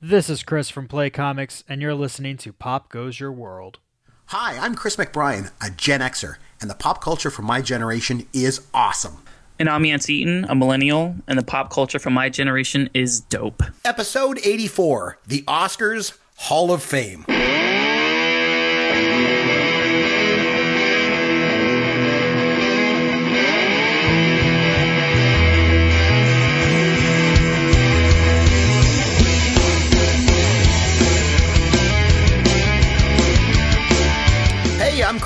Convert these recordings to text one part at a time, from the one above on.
This is Chris from Play Comics, and you're listening to Pop Goes Your World. Hi, I'm Chris McBrien, a Gen Xer, and the pop culture from my generation is awesome. And I'm Yancey Eaton, a millennial, and the pop culture from my generation is dope. Episode 84 The Oscars Hall of Fame.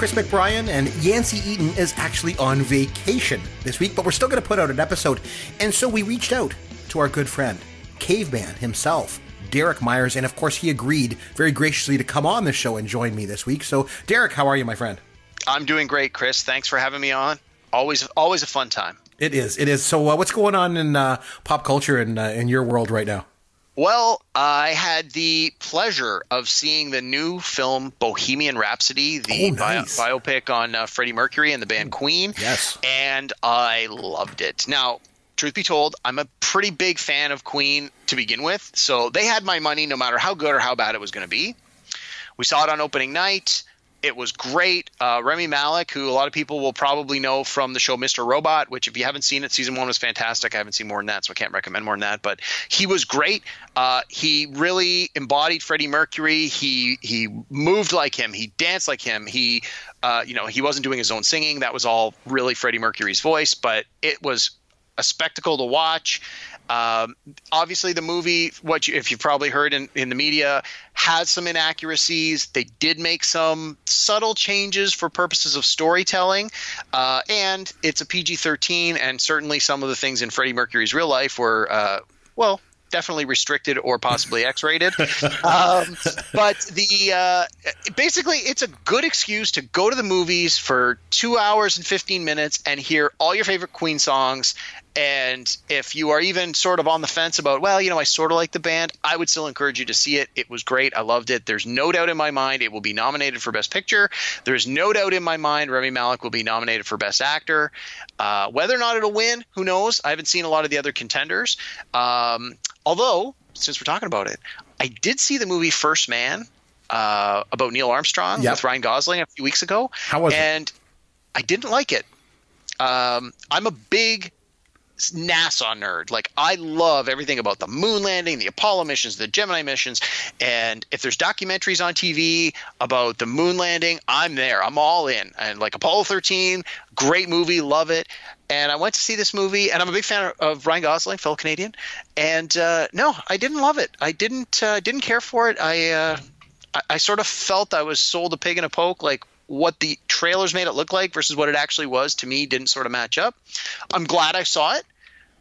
Chris McBrien, and Yancey Eaton is actually on vacation this week, but we're still going to put out an episode. And so we reached out to our good friend, Caveman himself, Derek Myers, and of course, he agreed very graciously to come on the show and join me this week. So, Derek, how are you, my friend? I'm doing great, Chris. Thanks for having me on. Always, always a fun time. It is. It is. So, uh, what's going on in uh, pop culture and uh, in your world right now? Well, I had the pleasure of seeing the new film Bohemian Rhapsody, the Oh, nice. bio- biopic on uh, Freddie Mercury and the band Queen. Yes. And I loved it. Now, truth be told, I'm a pretty big fan of Queen to begin with. So they had my money no matter how good or how bad it was going to be. We saw it on opening night. It was great. Uh, Rami Malek, who a lot of people will probably know from the show Mr. Robot, which if you haven't seen it, season one was fantastic. I haven't seen more than that, so I can't recommend more than that. But he was great. Uh, he really embodied Freddie Mercury. He he moved like him. He danced like him. He, uh, you know, he wasn't doing his own singing. That was all really Freddie Mercury's voice. But it was a spectacle to watch. Um, obviously, the movie, what you, if you've probably heard in, in the media, has some inaccuracies. They did make some subtle changes for purposes of storytelling, uh, and it's a PG 13, and certainly some of the things in Freddie Mercury's real life were, uh, well, definitely restricted or possibly X-rated. um, but the uh, basically, it's a good excuse to go to the movies for two hours and fifteen minutes and hear all your favorite Queen songs. And if you are even sort of on the fence about, well, you know, I sort of like the band, I would still encourage you to see it. It was great. I loved it. There's no doubt in my mind it will be nominated for Best Picture. There's no doubt in my mind Rami Malek will be nominated for Best Actor. Uh, whether or not it'll win, who knows? I haven't seen a lot of the other contenders. Um, although, since we're talking about it, I did see the movie First Man uh, about Neil Armstrong Yep. with Ryan Gosling a few weeks ago. How was it? and I didn't like it. Um, I'm a big NASA nerd. Like I love everything about the moon landing, the Apollo missions, the Gemini missions, and if there's documentaries on TV about the moon landing, I'm there. I'm all in. And like Apollo 13, great movie, love it. And I went to see this movie, and I'm a big fan of Ryan Gosling, fellow Canadian. And uh, no, I didn't love it. I didn't uh, didn't care for it. I, uh, I I sort of felt I was sold a pig in a poke. Like what the trailers made it look like versus what it actually was to me didn't sort of match up. I'm glad I saw it,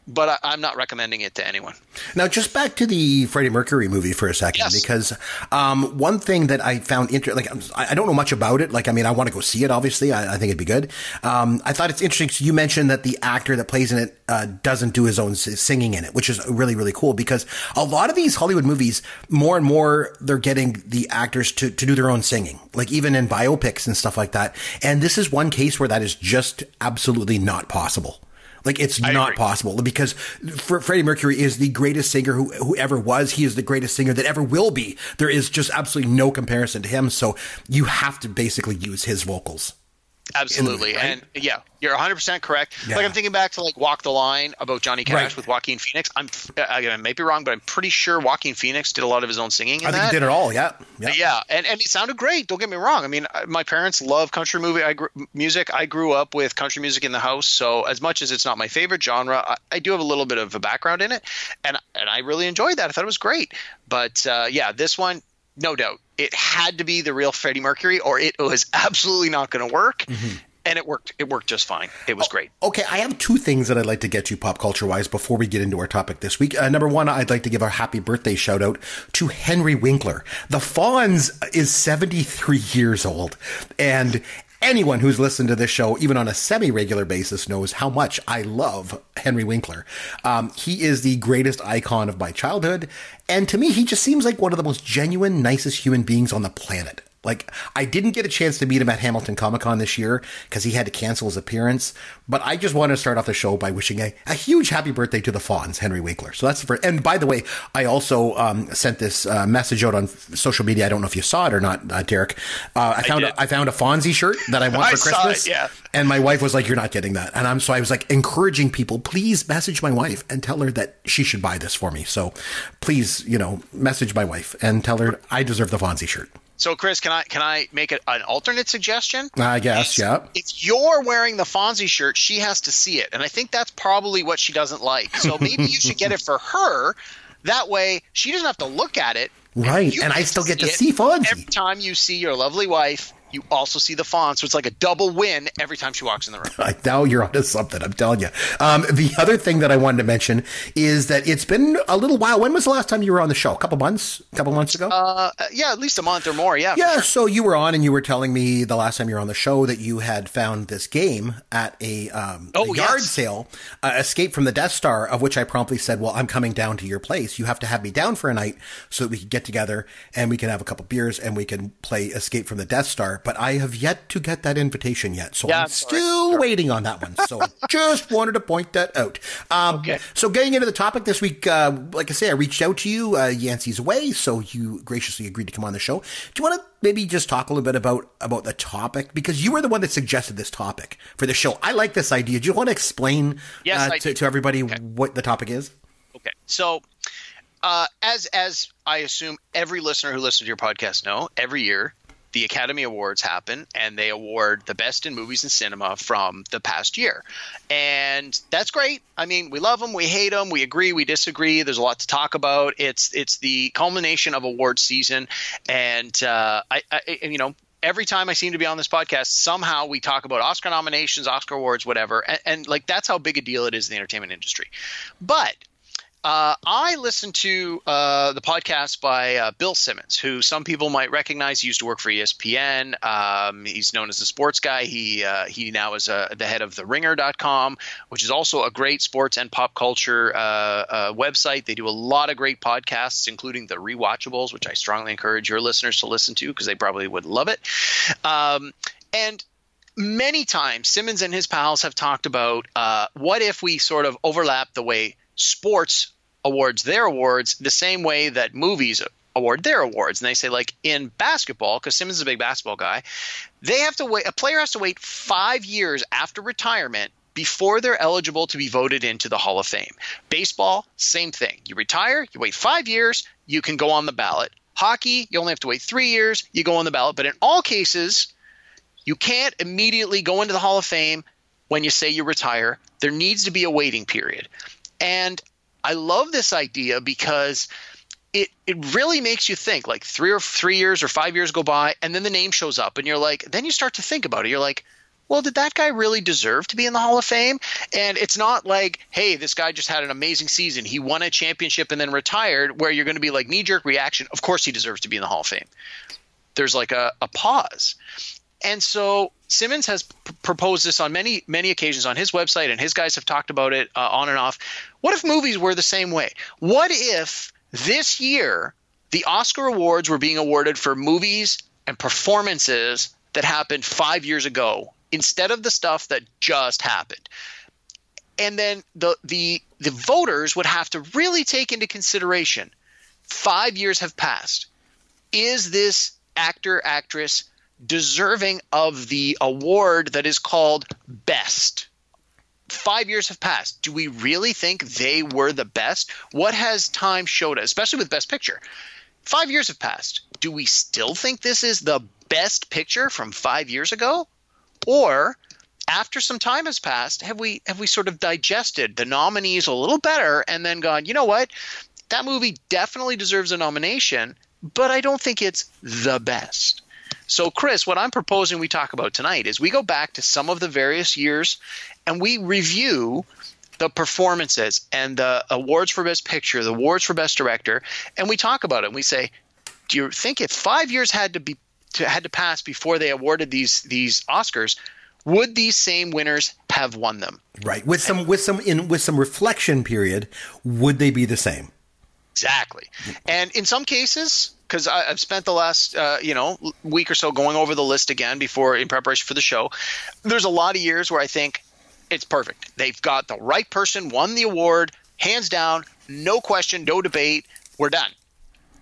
but I, I'm not recommending it to anyone. Now, just back to the Freddie Mercury movie for a second, Yes. because um, one thing that I found interesting, like I I don't know much about it. Like, I mean, I want to go see it. Obviously, I, I think it'd be good. Um, I thought it's interesting. So you mentioned that the actor that plays in it uh, doesn't do his own singing in it, which is really really cool. Because a lot of these Hollywood movies, more and more, they're getting the actors to to do their own singing, like even in biopics and stuff like that. And this is one case where that is just absolutely not possible. Like it's not agree. possible because Fr- Freddie Mercury is the greatest singer who, who ever was. He is the greatest singer that ever will be. There is just absolutely no comparison to him. So you have to basically use his vocals. Absolutely. right? And yeah, you're 100% correct. Yeah. Like I'm thinking back to like Walk the Line about Johnny Cash Right. with Joaquin Phoenix. I'm I, I may be wrong, but I'm pretty sure Joaquin Phoenix did a lot of his own singing in I think that. he did it all. Yeah. Yeah. Yeah, and, and it sounded great. Don't get me wrong. I mean, my parents love country movie I gr- music. I grew up with country music in the house, so as much as it's not my favorite genre, I, I do have a little bit of a background in it, and and I really enjoyed that. I thought it was great. But uh, yeah, this one, no doubt, it had to be the real Freddie Mercury, or it was absolutely not going to work. And it worked. It worked just fine. It was great. Okay, I have two things that I'd like to get to pop culture wise before we get into our topic this week. Uh, number one, I'd like to give a happy birthday shout out to Henry Winkler. The Fonz is 73 years old. And anyone who's listened to this show, even on a semi regular basis, knows how much I love Henry Winkler. Um, he is the greatest icon of my childhood. And to me, he just seems like one of the most genuine, nicest human beings on the planet. Like, I didn't get a chance to meet him at Hamilton Comic Con this year because he had to cancel his appearance. But I just want to start off the show by wishing a, a huge happy birthday to the Fonz, Henry Winkler. So that's the first. And by the way, I also um, sent this uh, message out on social media. I don't know if you saw it or not, uh, Derek. Uh, I found did. a, I found a Fonzie shirt that I want I for Christmas. it, yeah. And my wife was like, "You're not getting that." And I'm so I was like encouraging people, please message my wife and tell her that she should buy this for me. So please, you know, message my wife and tell her I deserve the Fonzie shirt. So, Chris, can I can I make it an alternate suggestion? I guess, yeah. If you're wearing the Fonzie shirt, she has to see it, and I think that's probably what she doesn't like. So maybe you should get it for her. That way, she doesn't have to look at it. Right, you and I still get to see Fonzie. Every time you see your lovely wife, you also see the Fonz. So it's like a double win every time she walks in the room. I now you're onto something. I'm telling you. Um, the other thing that I wanted to mention is that it's been a little while. When was the last time you were on the show? A couple months? A couple months ago? Uh, yeah, at least a month or more. Yeah. yeah. So you were on, and you were telling me the last time you were on the show that you had found this game at a, um, Oh, a yard yes. sale, uh, Escape from the Death Star. Of which I promptly said, "Well, I'm coming down to your place. You have to have me down for a night so that we can get together and we can have a couple beers and we can play Escape from the Death Star." But I have yet to get that invitation yet, so Yeah, I'm sorry. still waiting on that one. So just wanted to point that out. Um, Okay. So getting into the topic this week, uh, like I say, I reached out to you. Uh, Yancey's away, so you graciously agreed to come on the show. Do you want to maybe just talk a little bit about about the topic because you were the one that suggested this topic for the show? I like this idea. Do you want to explain Yes, uh, to, to everybody Okay. what the topic is? Okay. So, uh, as as I assume every listener who listens to your podcast know, every year the Academy Awards happen and they award the best in movies and cinema from the past year. And that's great. I mean, we love them, we hate them, we agree, we disagree. There's a lot to talk about. It's it's the culmination of award season and uh, I, I you know every time I seem to be on this podcast, somehow we talk about Oscar nominations, Oscar awards, whatever, and, and like that's how big a deal it is in the entertainment industry. But uh, I listened to uh, the podcast by uh, Bill Simmons, who some people might recognize. He used to work for ESPN. Um, he's known as a sports guy. He uh, he now is uh, the head of the Ringer.com, which is also a great sports and pop culture uh, website. They do a lot of great podcasts, including the Rewatchables, which I strongly encourage your listeners to listen to because they probably would love it. Um, and many times Simmons and his pals have talked about what if we sort of overlap the way sports awards their awards the same way that movies award their awards. And they say, like in basketball, because Simmons is a big basketball guy, they have to wait. A player has to wait five years after retirement before they're eligible to be voted into the Hall of Fame. Baseball, same thing. You retire, you wait five years, you can go on the ballot. Hockey, you only have to wait three years, you go on the ballot. But in all cases, you can't immediately go into the Hall of Fame when you say you retire. There needs to be a waiting period. And I love this idea because it it really makes you think like three or three years or five years go by and then the name shows up and you're like then you start to think about it. You're like, well, did that guy really deserve to be in the Hall of Fame? And it's not like, hey, this guy just had an amazing season. He won a championship and then retired, where you're going to be like knee jerk reaction. Of course he deserves to be in the Hall of Fame. There's like a, a pause. And so Simmons has p- proposed this on many, many occasions on his website, and his guys have talked about it uh, on and off. What if movies were the same way? What if this year the Oscar awards were being awarded for movies and performances that happened five years ago instead of the stuff that just happened? And then the the the voters would have to really take into consideration five years have passed. Is this actor actress deserving of the award that is called best? Five years have passed. Do we really think they were the best? What has time showed us, especially with Best Picture? Five years have passed. Do we still think this is the best picture from five years ago? Or after some time has passed, have we have we sort of digested the nominees a little better and then gone, you know what? That movie definitely deserves a nomination, but I don't think it's the best. So, Chris, what I'm proposing we talk about tonight is we go back to some of the various years and we review the performances and the awards for Best Picture, the awards for Best Director, and we talk about it. And we say, do you think if five years had to be to, had to pass before they awarded these these Oscars, would these same winners have won them? Right. With some with some in with some reflection period, would they be the same? Exactly. And in some cases, because I've spent the last uh, you know week or so going over the list again before in preparation for the show. There's a lot of years where I think it's perfect. They've got the right person, won the award, hands down, no question, no debate. We're done.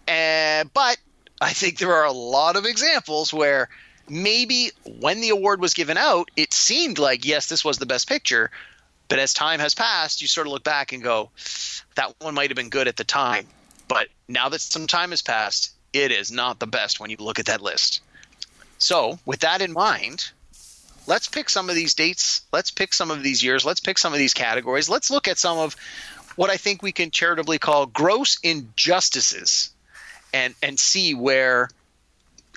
And but I think there are a lot of examples where maybe when the award was given out, it seemed like yes, this was the best picture. But as time has passed, you sort of look back and go, that one might have been good at the time. But now that some time has passed, it is not the best when you look at that list. So, with that in mind, let's pick some of these dates. Let's pick some of these years. Let's pick some of these categories. Let's look at some of what I think we can charitably call gross injustices and and see where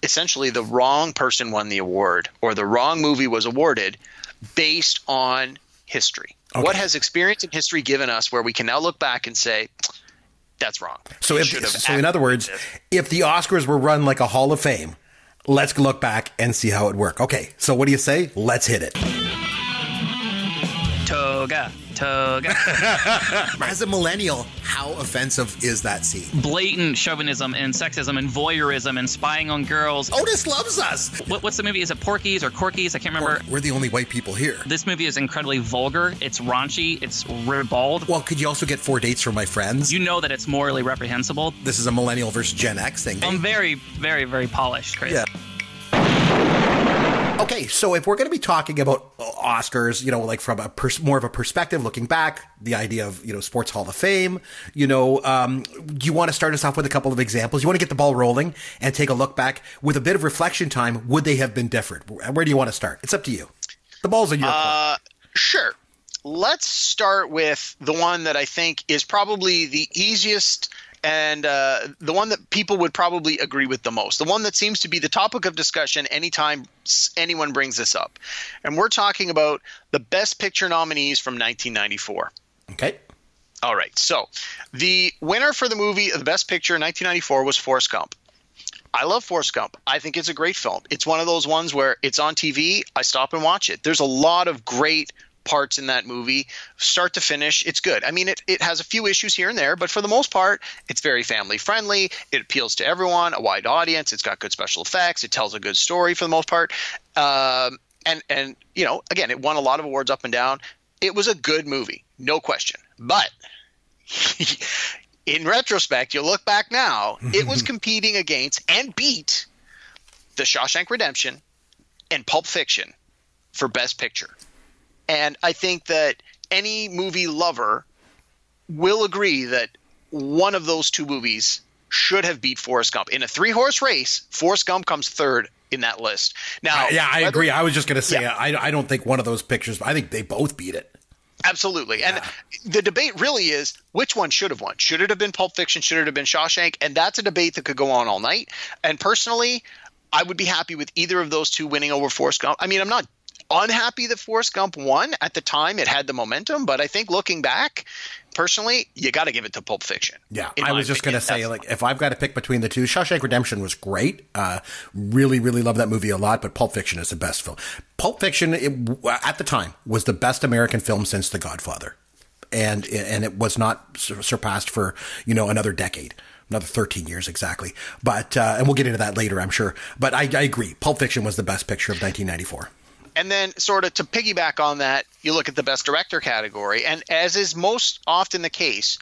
essentially the wrong person won the award or the wrong movie was awarded based on history. Okay. What has experience and history given us where we can now look back and say, that's wrong. So, if, so in other words, if the Oscars were run like a Hall of Fame, let's look back and see how it worked. Okay, so what do you say? Let's hit it. Toga. As a millennial, how offensive is that scene? Blatant chauvinism and sexism and voyeurism and spying on girls. Otis loves us. What, what's the movie? Is it Porky's or Corky's? I can't remember. We're the only white people here. This movie is incredibly vulgar. It's raunchy. It's ribald. Well, could you also get four dates from my friends? You know that it's morally reprehensible. This is a millennial versus Gen X thing. I'm very, very, very polished, Chris. Yeah. Okay, so if we're going to be talking about Oscars, you know, like from a pers- more of a perspective, looking back, the idea of you know Sports Hall of Fame, you know, um, do you want to start us off with a couple of examples? You want to get the ball rolling and take a look back with a bit of reflection time. Would they have been different? Where do you want to start? It's up to you. The ball's in your uh, court. Sure. Let's start with the one that I think is probably the easiest and uh, the one that people would probably agree with the most, the one that seems to be the topic of discussion anytime anyone brings this up. And we're talking about the Best Picture nominees from 1994. Okay. All right. So the winner for the movie of the Best Picture in 1994 was Forrest Gump. I love Forrest Gump. I think it's a great film. It's one of those ones where it's on TV, I stop and watch it. There's a lot of great parts in that movie, start to finish. It's good. I mean, it, it has a few issues here and there, but for the most part, it's very family friendly. It appeals to everyone, a wide audience. It's got good special effects. It tells a good story for the most part. Um, and and you know, again, it won a lot of awards up and down. It was a good movie, no question. But in retrospect, you look back now, it was competing against and beat The Shawshank Redemption and Pulp Fiction for Best Picture. And I think that any movie lover will agree that one of those two movies should have beat Forrest Gump. In a three horse race, Forrest Gump comes third in that list. Now, uh, yeah, I whether, agree. I was just going to say, yeah. I, I don't think one of those pictures, I think they both beat it. Absolutely. Yeah. And the debate really is which one should have won? Should it have been Pulp Fiction? Should it have been Shawshank? And that's a debate that could go on all night. And personally, I would be happy with either of those two winning over Forrest Gump. I mean, I'm not unhappy that Forrest Gump won. At the time, it had the momentum, but I think looking back, personally, you got to give it to Pulp Fiction. Yeah, I was just going to say, like, if I've got to pick between the two, Shawshank Redemption was great. Uh, really, really love that movie a lot, but Pulp Fiction is the best film. Pulp Fiction, it, at the time, was the best American film since The Godfather. And, and it was not surpassed for, you know, another decade another 13 years exactly. But, uh, and we'll get into that later, I'm sure. But I, I agree. Pulp Fiction was the best picture of 1994. And then, sort of to piggyback on that, you look at the best director category, and as is most often the case,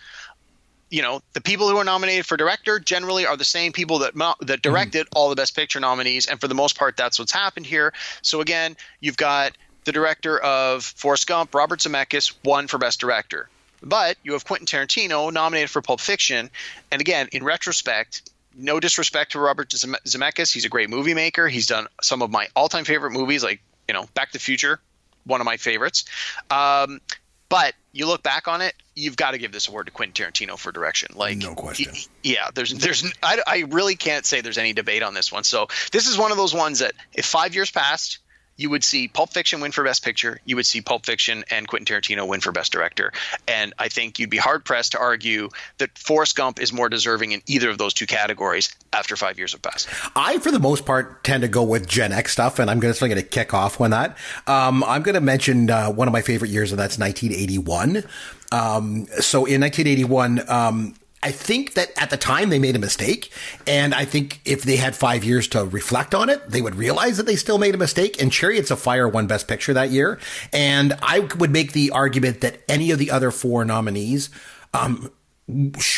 you know, the people who are nominated for director generally are the same people that that mm-hmm. directed mm-hmm. all the best picture nominees, and for the most part, that's what's happened here. So again, you've got the director of Forrest Gump, Robert Zemeckis, won for best director, but you have Quentin Tarantino nominated for Pulp Fiction, and again, in retrospect, no disrespect to Robert Zemeckis, he's a great movie maker. He's done some of my all-time favorite movies like you know, Back to the Future, one of my favorites. Um, but you look back on it, you've got to give this award to Quentin Tarantino for direction. Like, no question. Yeah, there's, there's, I, I really can't say there's any debate on this one. So this is one of those ones that if five years passed you would see Pulp Fiction win for Best Picture. You would see Pulp Fiction and Quentin Tarantino win for Best Director. And I think you'd be hard pressed to argue that Forrest Gump is more deserving in either of those two categories after five years have passed. I, for the most part, tend to go with Gen X stuff, and I'm going to kick off on that. Um, I'm going to mention uh, one of my favorite years, and that's 1981. Um, so in 1981, um, I think that at the time they made a mistake. And I think if they had five years to reflect on it, they would realize that they still made a mistake. And Chariots of Fire won Best Picture that year. And I would make the argument that any of the other four nominees um,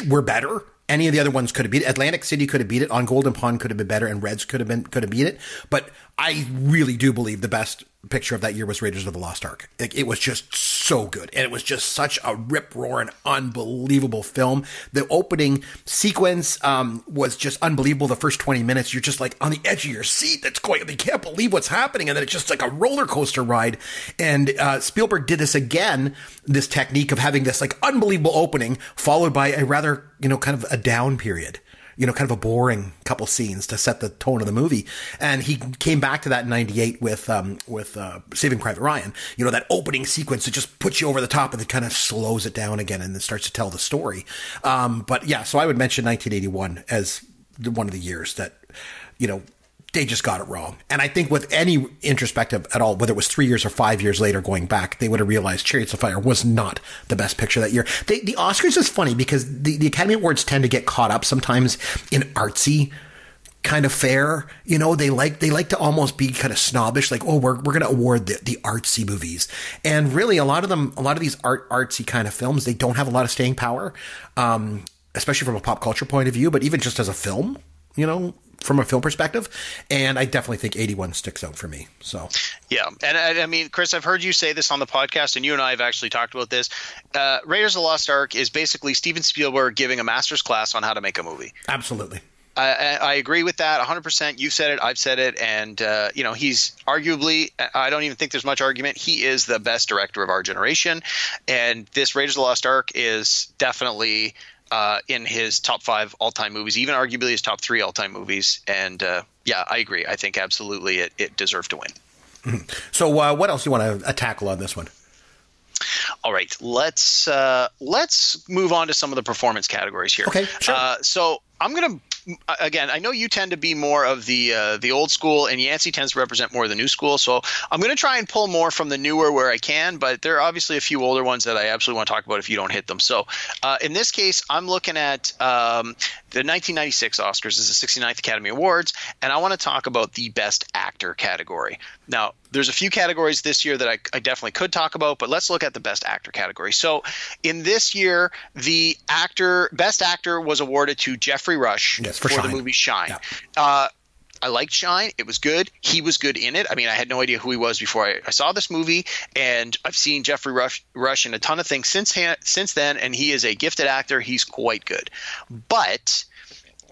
were better. Any of the other ones could have beat it. Atlantic City could have beat it. On Golden Pond could have been better, and Reds could have been could have beat it. But I really do believe the best picture of that year was Raiders of the Lost Ark. Like, it was just so good. And it was just such a rip roaring, unbelievable film. The opening sequence um, was just unbelievable. The first 20 minutes, you're just like on the edge of your seat. That's going, you can't believe what's happening. And then it's just like a roller coaster ride. And uh, Spielberg did this again, this technique of having this like unbelievable opening followed by a rather, you know, kind of a down period you know, kind of a boring couple scenes to set the tone of the movie. And he came back to that in '98 with um, with uh, Saving Private Ryan. You know, that opening sequence that just puts you over the top and then kind of slows it down again and then starts to tell the story. Um, but yeah, so I would mention 1981 as one of the years that you know they just got it wrong. And I think with any introspective at all, whether it was three years or five years later going back, they would have realized Chariots of Fire was not the best picture that year. They, the Oscars is funny because the, the Academy Awards tend to get caught up sometimes in artsy kind of fare. You know, they like they like to almost be kind of snobbish, like, oh, we're we're gonna award the, the artsy movies. And really a lot of them a lot of these art artsy kind of films, they don't have a lot of staying power. Um, especially from a pop culture point of view, but even just as a film, you know, from a film perspective. And I definitely think 81 sticks out for me. So, yeah. And I, I mean, Chris, I've heard you say this on the podcast, and you and I have actually talked about this. Uh, Raiders of the Lost Ark is basically Steven Spielberg giving a master's class on how to make a movie. Absolutely. I, I, agree with that 100%. You've said it, I've said it, and uh, you know he's arguably. I don't even think there's much argument. He is the best director of our generation, and this Raiders of the Lost Ark is definitely uh, in his top five all time movies, even arguably his top three all time movies. And uh, yeah, I agree. I think absolutely it, it deserved to win. Mm-hmm. So, uh, what else do you want to tackle on this one? All right, let's uh, let's move on to some of the performance categories here. Okay, sure. Uh, so I'm gonna again, I know you tend to be more of the uh, the old school, and Yancey tends to represent more of the new school. So I'm going to try and pull more from the newer where I can, but there are obviously a few older ones that I absolutely want to talk about if you don't hit them. So uh, in this case, I'm looking at um, the 1996 Oscars is the 69th Academy Awards, and I want to talk about the Best Actor category. Now, there's a few categories this year that I, I, definitely could talk about, but let's look at the Best Actor category. So, in this year, the actor Best Actor was awarded to Geoffrey Rush yes, for, for the movie Shine. Yeah. Uh, I liked Shine. It was good. He was good in it. I mean, I had no idea who he was before I, I saw this movie, and I've seen Geoffrey Rush, Rush in a ton of things since since then, and he is a gifted actor. He's quite good. But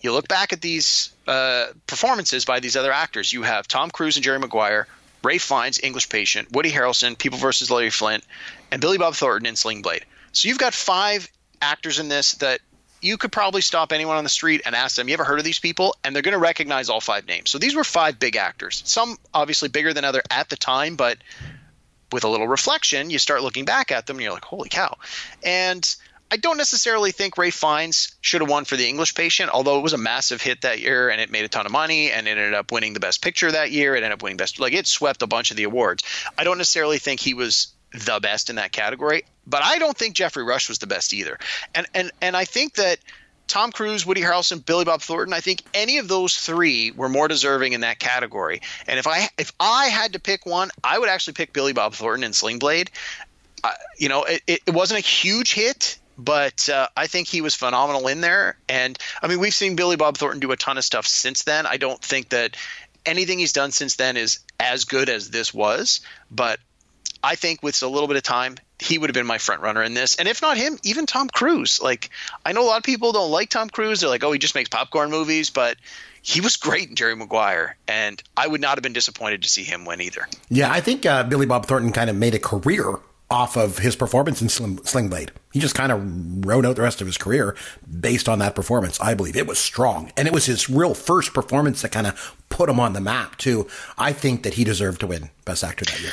you look back at these uh, performances by these other actors. You have Tom Cruise and Jerry Maguire, Ralph Fiennes, English Patient, Woody Harrelson, People versus Larry Flynt, and Billy Bob Thornton in Sling Blade. So you've got five actors in this that you could probably stop anyone on the street and ask them, "You ever heard of these people?" And they're going to recognize all five names. So these were five big actors. Some obviously bigger than other at the time, but with a little reflection, you start looking back at them and you're like, "Holy cow!" And I don't necessarily think Ralph Fiennes should have won for The English Patient, although it was a massive hit that year and it made a ton of money and it ended up winning the Best Picture that year. It ended up winning Best, like it swept a bunch of the awards. I don't necessarily think he was the best in that category, but I don't think Geoffrey Rush was the best either. And and and I think that Tom Cruise, Woody Harrelson, Billy Bob Thornton, I think any of those three were more deserving in that category. And if I if I had to pick one, I would actually pick Billy Bob Thornton in Sling Blade. Uh, you know, it, it wasn't a huge hit but uh, I think he was phenomenal in there. And I mean, we've seen Billy Bob Thornton do a ton of stuff since then. I don't think that anything he's done since then is as good as this was, but I think with a little bit of time, he would have been my front runner in this. And if not him, even Tom Cruise. Like, I know a lot of people don't like Tom Cruise. They're like, oh, he just makes popcorn movies, but he was great in Jerry Maguire, and I would not have been disappointed to see him win either. Yeah, I think uh, Billy Bob Thornton kind of made a career off of his performance in Sling, Sling Blade. He just kind of wrote out the rest of his career based on that performance. I believe it was strong, and it was his real first performance that kind of put him on the map too. I think that he deserved to win Best Actor that year.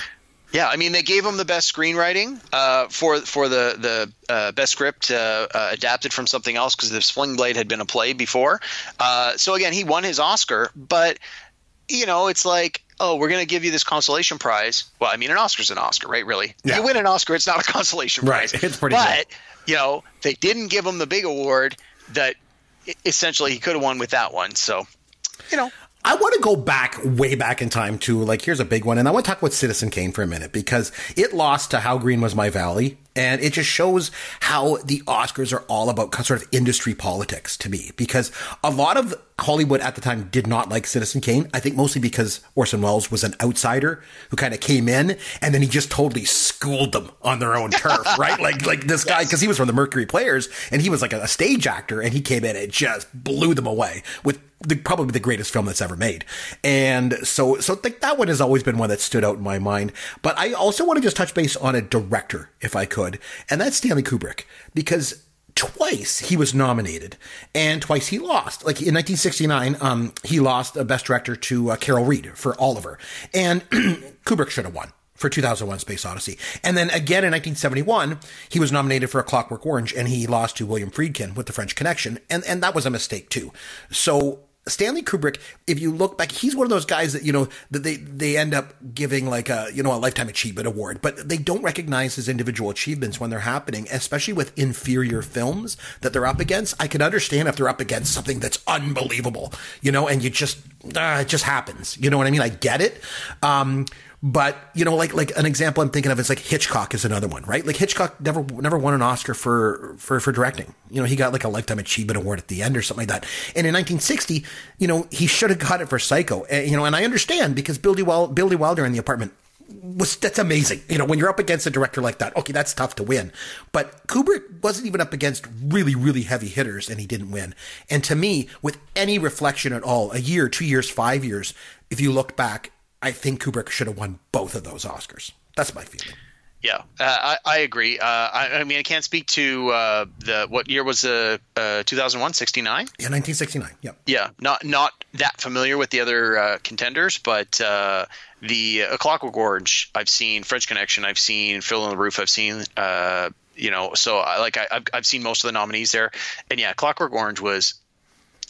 Yeah, I mean they gave him the best screenwriting uh, for for the the uh, best script uh, uh adapted from something else because the Sling Blade had been a play before. Uh, so again, he won his Oscar, but you know it's like oh, we're going to give you this consolation prize. Well, I mean, an Oscar's an Oscar, right? Really, yeah. you win an Oscar, it's not a consolation prize. Right, it's pretty. But you know, they didn't give him the big award. that essentially he could have won with that one. So, you know, I want to go back way back in time to like here's a big one, and I want to talk about Citizen Kane for a minute because it lost to How Green Was My Valley, and it just shows how the Oscars are all about sort of industry politics to me because a lot of Hollywood at the time did not like Citizen Kane. I think mostly because Orson Welles was an outsider who kind of came in and then he just totally schooled them on their own turf, right? Like, like this guy, cause he was from the Mercury Players and he was like a, a stage actor and he came in and just blew them away with the, probably the greatest film that's ever made. And so, so like that one has always been one that stood out in my mind. But I also want to just touch base on a director, if I could, and that's Stanley Kubrick, because twice he was nominated and twice he lost. Like in 1969, um, he lost a Best Director to uh, Carol Reed for Oliver, and Kubrick should have won for 2001 Space Odyssey. And then again in 1971, he was nominated for A Clockwork Orange and he lost to William Friedkin with The French Connection. And, and that was a mistake too. So Stanley Kubrick, if you look back, he's one of those guys that, you know, that they, they end up giving like a, you know, a lifetime achievement award, but they don't recognize his individual achievements when they're happening, especially with inferior films that they're up against. I can understand if they're up against something that's unbelievable, you know, and you just, uh, it just happens. You know what I mean? I get it. Um, but you know, like like an example I'm thinking of is like Hitchcock is another one, right? Like Hitchcock never never won an Oscar for for for directing. You know, he got like a lifetime achievement award at the end or something like that. And in 1960, you know, he should have got it for Psycho. And, you know, and I understand because Billy Wild, Billy Wilder in the apartment was that's amazing. You know, when you're up against a director like that, okay, that's tough to win. But Kubrick wasn't even up against really, really heavy hitters and he didn't win. And to me, with any reflection at all, a year, two years, five years, if you look back, I think Kubrick should have won both of those Oscars. That's my feeling. Yeah, uh, I, I agree. Uh, I, I, mean, I can't speak to uh, the what year was the uh, 2001, 69? Yeah, 1969. Yep. Yeah, not not that familiar with the other uh, contenders, but uh, the uh, Clockwork Orange, I've seen French Connection, I've seen Fiddler on the Roof, I've seen. you know, so I, like I, I've, I've seen most of the nominees there, and yeah, Clockwork Orange was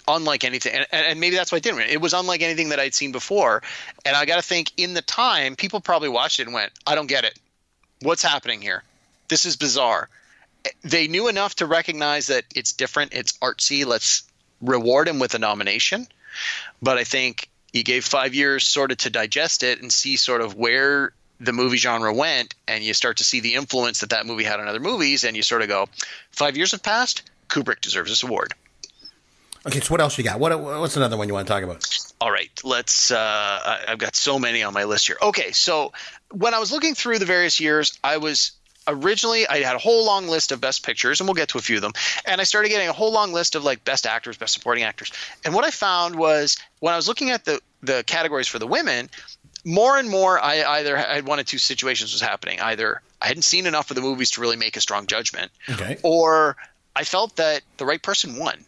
unlike anything, and, and, maybe that's why I didn't. It was unlike anything that I'd seen before, and I got to think in the time, people probably watched it and went, "I don't get it. What's happening here? This is bizarre." They knew enough to recognize that it's different, it's artsy. Let's reward him with a nomination. But I think he gave five years sort of to digest it and see sort of where the movie genre went, and you start to see the influence that that movie had on other movies, and you sort of go, five years have passed. Kubrick deserves this award. Okay, so what else you got? What what's another one you want to talk about? All right, let's. Uh, I've got so many on my list here. Okay, so when I was looking through the various years, I was originally I had a whole long list of best pictures, and we'll get to a few of them. And I started getting a whole long list of like best actors, best supporting actors. And what I found was when I was looking at the the categories for the women, more and more I either had one of two situations was happening. Either I hadn't seen enough of the movies to really make a strong judgment, okay. or I felt that the right person won.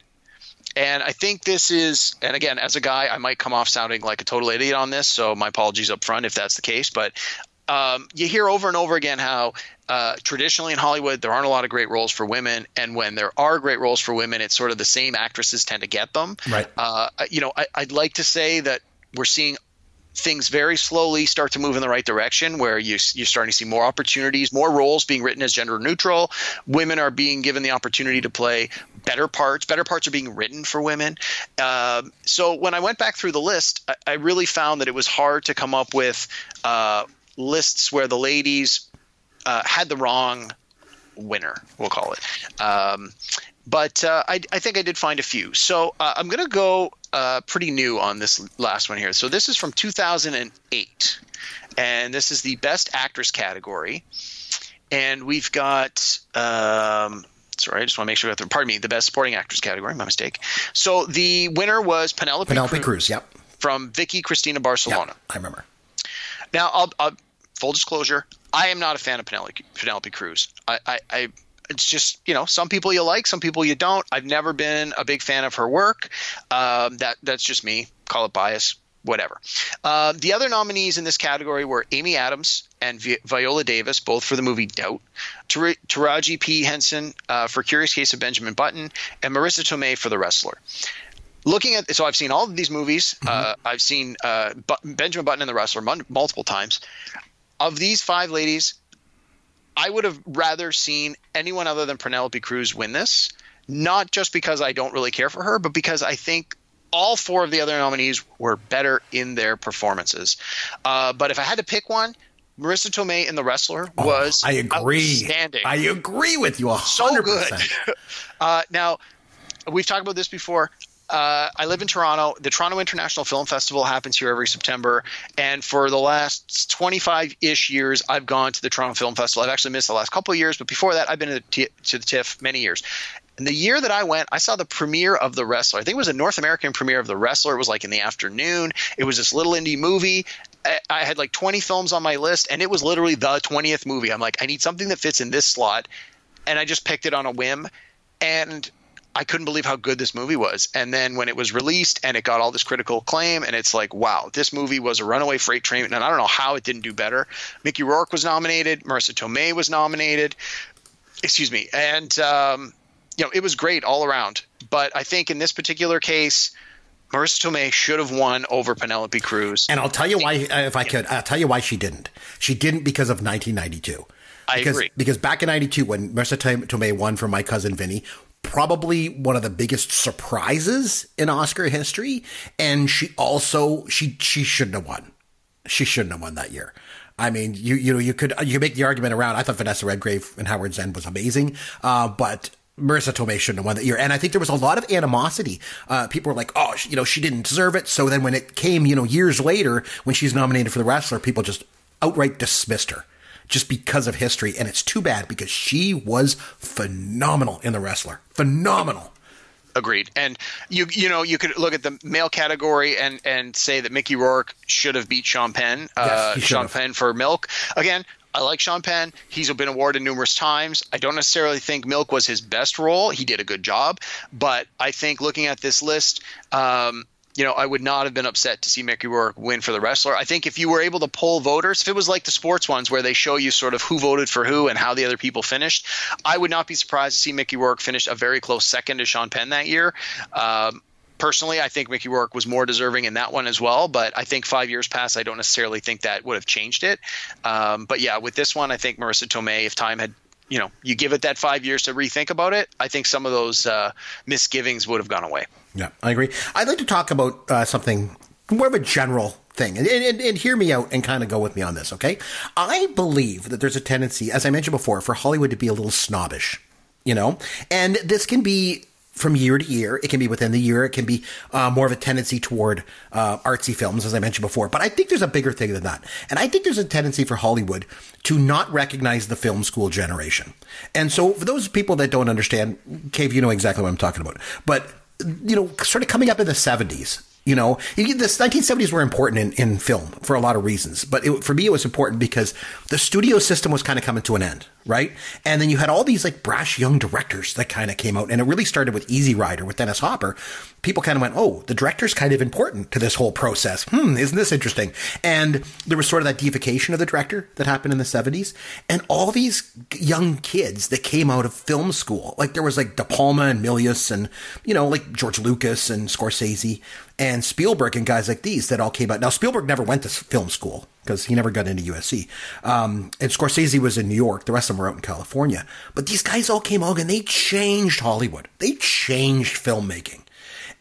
And I think this is, and again, as a guy, I might come off sounding like a total idiot on this, so my apologies up front if that's the case. But um, you hear over and over again how uh, traditionally in Hollywood there aren't a lot of great roles for women, and when there are great roles for women, it's sort of the same actresses tend to get them. Right. Uh, you know, I, I'd like to say that we're seeing things very slowly start to move in the right direction where you, you're starting to see more opportunities, more roles being written as gender neutral. Women are being given the opportunity to play better parts. Better parts are being written for women. Um, so when I went back through the list, I, I, really found that it was hard to come up with uh, lists where the ladies uh, had the wrong winner, we'll call it. Um, but uh, I, I, think I did find a few. So uh, I'm going to go uh, pretty new on this last one here. So this is from 2008, and this is the Best Actress category. And we've got, um, sorry, I just want to make sure I got pardon me, the Best Supporting Actress category, my mistake. So the winner was Penelope, Penelope Cruz, Cruz yep. From Vicky Cristina Barcelona. Yep, I remember. Now, I'll, I'll, full disclosure, I am not a fan of Penelope, Penelope Cruz. I, I, I it's just you know some people you like some people you don't i've never been a big fan of her work um, that that's just me call it bias whatever. Uh, the other nominees in this category were amy adams and Vi- viola davis both for the movie doubt Tar- taraji p. Henson uh, for curious case of benjamin button and marisa tomei for the wrestler. Looking at so i've seen all of these movies mm-hmm. uh, i've seen uh, benjamin button and the wrestler multiple times. Of these five ladies I would have rather seen anyone other than Penelope Cruz win this not just because I don't really care for her, but because I think all four of the other nominees were better in their performances. Uh, but if I had to pick one, Marisa Tomei in The Wrestler was I agree. outstanding. I agree with you. 100%. so good. uh, now, we've talked about this before. Uh, I live in Toronto. The Toronto International Film Festival happens here every September, and for the last 25 ish years, I've gone to the Toronto Film Festival. I've actually missed the last couple of years, but before that, I've been to the, T- to the TIFF many years. And the year that I went, I saw the premiere of The Wrestler. I think it was a North American premiere of The Wrestler. It was like in the afternoon. It was this little indie movie. I- had like 20 films on my list, and it was literally the 20th movie. I'm like, I need something that fits in this slot. And I just picked it on a whim. And I couldn't believe how good this movie was. And then when it was released and it got all this critical acclaim, and it's like, wow, this movie was a runaway freight train. And I don't know how it didn't do better. Mickey Rourke was nominated, Marisa Tomei was nominated. Excuse me. And, um, you know, it was great all around. But I think in this particular case, Marisa Tomei should have won over Penelope Cruz. And I'll tell you why, if I could, I'll tell you why she didn't. She didn't because of 1992. I because, agree. Because back in 92, when Marisa Tomei won for My Cousin Vinny, probably one of the biggest surprises in Oscar history. And she also, she, she shouldn't have won. She shouldn't have won that year. I mean, you you know you could you could make the argument around. I thought Vanessa Redgrave and Howards End was amazing, uh, but Marisa Tomei shouldn't have won that year. And I think there was a lot of animosity. Uh, people were like, oh, you know, she didn't deserve it. So then when it came, you know, years later, when she's nominated for The Wrestler, people just outright dismissed her just because of history. And it's too bad because she was phenomenal in The Wrestler. Phenomenal. Agreed. And you you know you could look at the male category and and say that Mickey Rourke should have beat Sean Penn. uh, should Sean. Penn for Milk. Again, I like Sean Penn. He's been awarded numerous times. I don't necessarily think Milk was his best role. He did a good job, but I think looking at this list. Um, you know, I would not have been upset to see Mickey Rourke win for the wrestler. I think if you were able to poll voters, if it was like the sports ones where they show you sort of who voted for who and how the other people finished, I would not be surprised to see Mickey Rourke finish a very close second to Sean Penn that year. Um, personally, I think Mickey Rourke was more deserving in that one as well. But I think five years past, I don't necessarily think that would have changed it. Um, but yeah, with this one, I think Marisa Tomei, if time had you know, you give it that five years to rethink about it, I think some of those uh, misgivings would have gone away. Yeah, I agree. I'd like to talk about uh, something more of a general thing, and, and, and hear me out and kind of go with me on this, okay? I believe that there's a tendency, as I mentioned before, for Hollywood to be a little snobbish, you know? And this can be from year to year. It can be within the year. It can be uh, more of a tendency toward uh, artsy films, as I mentioned before. But I think there's a bigger thing than that. And I think there's a tendency for Hollywood to not recognize the film school generation. And so for those people that don't understand, Cave, you know exactly what I'm talking about. But, you know, sort of coming up in the 70s, you know, the 1970s were important in, in film for a lot of reasons, but it, for me, it was important because the studio system was kind of coming to an end, right? And then you had all these like brash young directors that kind of came out, and it really started with Easy Rider with Dennis Hopper. People kind of went, "Oh, the director's kind of important to this whole process." Hmm, isn't this interesting? And there was sort of that deification of the director that happened in the 70s, and all these young kids that came out of film school, like there was like De Palma and Milius, and you know, like George Lucas and Scorsese and Spielberg and guys like these that all came out. Now Spielberg never went to film school because he never got into USC. Um, and Scorsese was in New York. The rest of them were out in California. But these guys all came out and they changed Hollywood. They changed filmmaking.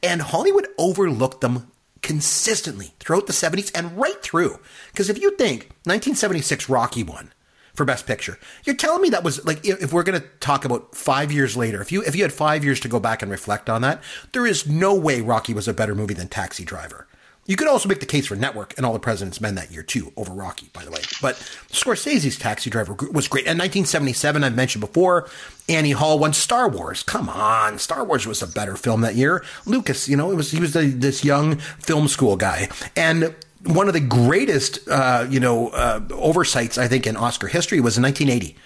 And Hollywood overlooked them consistently throughout the 70s and right through. Because if you think 1976 Rocky won, for Best Picture. You're telling me that was like if, we're going to talk about five years later, if you if you had five years to go back and reflect on that, there is no way Rocky was a better movie than Taxi Driver. You could also make the case for Network and All the President's Men that year too, over Rocky, by the way. But Scorsese's Taxi Driver was great. And 1977, I've mentioned before, Annie Hall won Star Wars. Come on, Star Wars was a better film that year. Lucas, you know, it was he was the, this young film school guy, and one of the greatest, uh, you know, uh, oversights I think in Oscar history was in 1980.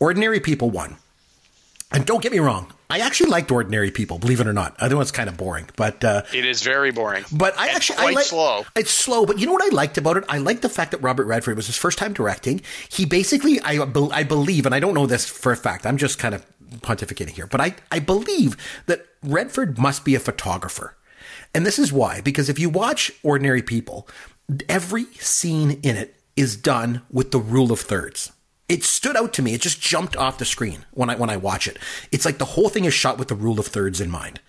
Ordinary People won. And don't get me wrong, I actually liked Ordinary People, believe it or not. I know it's kind of boring, but uh, It is very boring. but I And actually quite I like, slow. It's slow, but you know what I liked about it? I liked the fact that Robert Redford was his first time directing. He basically, I, I believe, and I don't know this for a fact. I'm just kind of pontificating here, but I, I believe that Redford must be a photographer. And this is why, because if you watch Ordinary People, every scene in it is done with the rule of thirds. it stood out to me. It just jumped off the screen when I when I watch it. It's like the whole thing is shot with the rule of thirds in mind.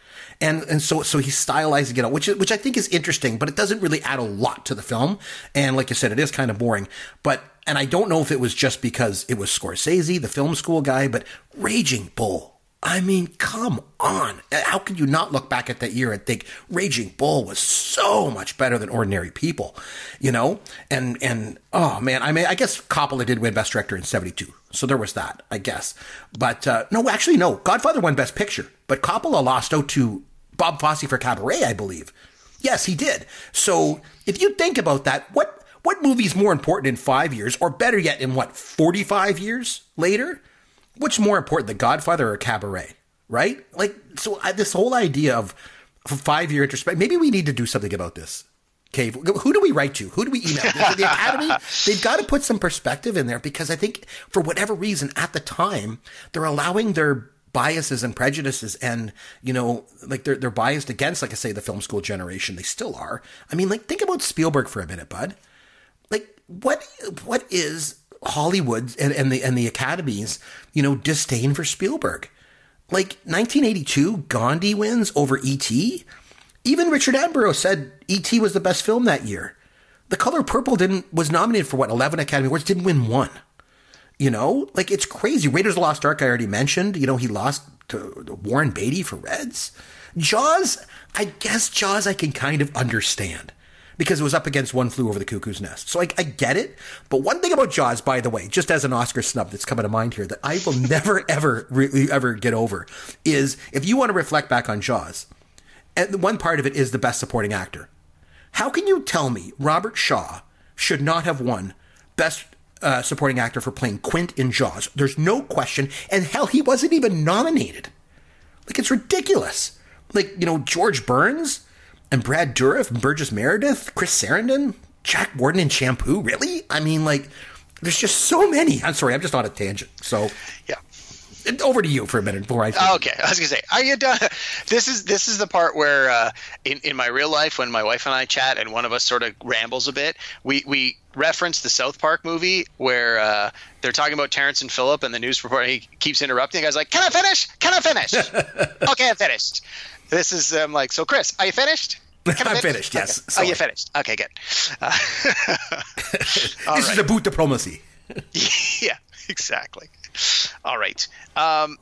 And and so so he's stylizing it out, which which I think is interesting, but it doesn't really add a lot to the film. And like you said, it is kind of boring. But and I don't know if it was just because it was Scorsese, the film school guy, but Raging Bull I mean, come on. How could you not look back at that year and think Raging Bull was so much better than Ordinary People, you know? And, and, oh man, I mean, I guess Coppola did win Best Director in 72. So there was that, I guess. But, uh, no, actually, no. Godfather won Best Picture, but Coppola lost out to Bob Fosse for Cabaret, I believe. Yes, he did. So if you think about that, what, what movie is more important in five years, or better yet, in what, 45 years later? What's more important, The Godfather or Cabaret? Right? Like, so I, this whole idea of five year introspect. Maybe we need to do something about this. Okay, who do we write to? Who do we email? the Academy. They've got to put some perspective in there because I think for whatever reason at the time they're allowing their biases and prejudices and you know like they're they're biased against like I say the film school generation. They still are. I mean, like think about Spielberg for a minute, bud. Like what what is Hollywood and, and the and the academies, you know, disdain for Spielberg. Like 1982, Gandhi wins over E.T. Even Richard Attenborough said E.T. was the best film that year. The Color Purple didn't was nominated for what 11 Academy Awards, didn't win one. You know, like it's crazy. Raiders of the Lost Ark, I already mentioned. You know, he lost to Warren Beatty for Reds. Jaws, I guess Jaws I can kind of understand because it was up against One Flew Over the Cuckoo's Nest. So I, I get it. But one thing about Jaws, by the way, just as an Oscar snub that's coming to mind here that I will never, ever, really, ever get over is if you want to reflect back on Jaws, and one part of it is the best supporting actor. How can you tell me Robert Shaw should not have won best uh, supporting actor for playing Quint in Jaws? There's no question. And hell, he wasn't even nominated. Like, it's ridiculous. Like, you know, George Burns, and Brad Dourif, Burgess Meredith, Chris Sarandon, Jack Warden and Shampoo. Really? I mean, like, there's just so many. I'm sorry, I'm just on a tangent. So, yeah. Over to you for a minute before I. Okay, I was gonna say, I get done. This is this is the part where, uh, in in my real life, when my wife and I chat, and one of us sort of rambles a bit, we we reference the South Park movie where uh, they're talking about Terrence and Phillip, and the news reporter he keeps interrupting. The guy's like, "Can I finish? Can I finish? okay, I'm finished." This is um, like, so Chris, are you finished? I'm finished, yes. Okay. Oh, you finished. Okay, good. Uh, this right. is about diplomacy. yeah, exactly. All right. Um,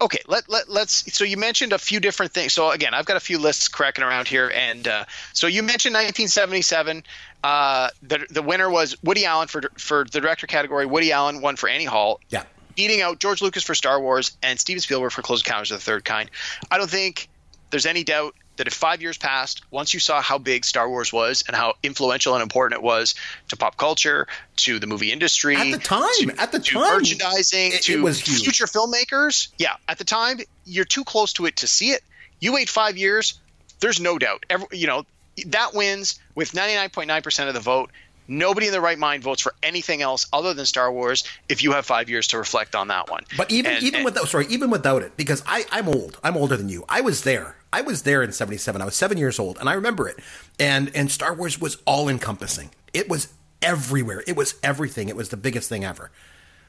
okay, let, let, let's. So you mentioned a few different things. So again, I've got a few lists cracking around here. And uh, so you mentioned 1977. Uh, the, the winner was Woody Allen for, for the director category. Woody Allen won for Annie Hall. Yeah eating out George Lucas for Star Wars and Steven Spielberg for Close Encounters of the Third Kind. I don't think there's any doubt that if five years passed, once you saw how big Star Wars was and how influential and important it was to pop culture, to the movie industry, at the time, to, at the time, merchandising, it, to it future filmmakers, yeah, at the time, you're too close to it to see it. You wait five years, there's no doubt. Every, you know that wins with 99.9% of the vote. Nobody in their right mind votes for anything else other than Star Wars if you have five years to reflect on that one. But even and, even and, without sorry, even without it, because I, I'm old. I'm older than you. I was there. I was there in seventy seven. I was seven years old and I remember it. And and Star Wars was all encompassing. It was everywhere. It was everything. It was the biggest thing ever.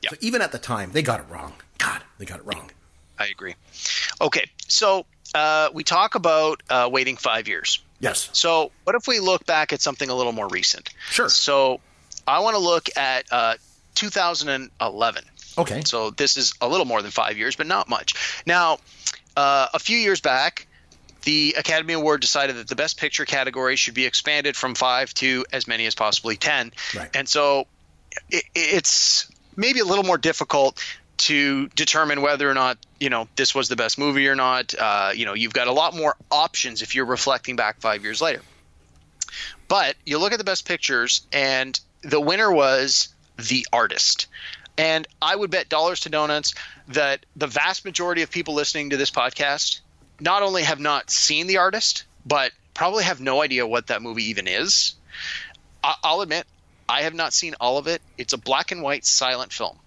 Yep. So even at the time, they got it wrong. God, they got it wrong. I agree. Okay, so uh, we talk about uh, waiting five years. Yes. So, what if we look back at something a little more recent? Sure. So, I want to look at uh, 2011. Okay. So, this is a little more than five years, but not much. Now, uh, a few years back, the Academy Award decided that the Best Picture category should be expanded from five to as many as possibly 10. Right. And so, it, it's maybe a little more difficult to determine whether or not you know this was the best movie or not. Uh, you know, you've got a lot more options if you're reflecting back five years later. But you look at the best pictures, and the winner was The Artist. And I would bet dollars to donuts that the vast majority of people listening to this podcast not only have not seen The Artist, but probably have no idea what that movie even is. I'll admit, I have not seen all of it. It's a black and white silent film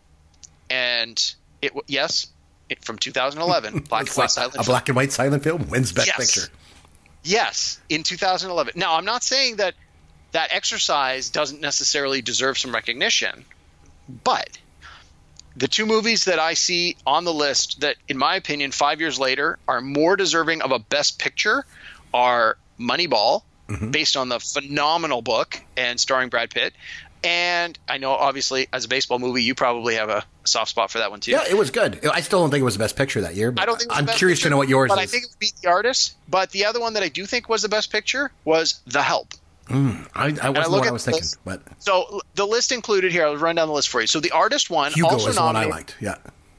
and it yes, it, from 2011, black and white silent. A film. black and white silent film wins Best yes. Picture. Yes, in 2011. Now, I'm not saying that that exercise doesn't necessarily deserve some recognition, but the two movies that I see on the list that, in my opinion, five years later are more deserving of a Best Picture are Moneyball, mm-hmm. based on the phenomenal book and starring Brad Pitt. And I know, obviously, as a baseball movie, you probably have a soft spot for that one too. Yeah, it was good. I still don't think it was the best picture that year. But I don't think it was I'm the best curious picture, to know what yours but is. I think it would be the artist. But the other one that I do think was the best picture was The Help. I, I wasn't look what I was thinking, this- but So the list included here. I'll run down the list for you. So the artist one, Hugo also is the one I liked. Yeah,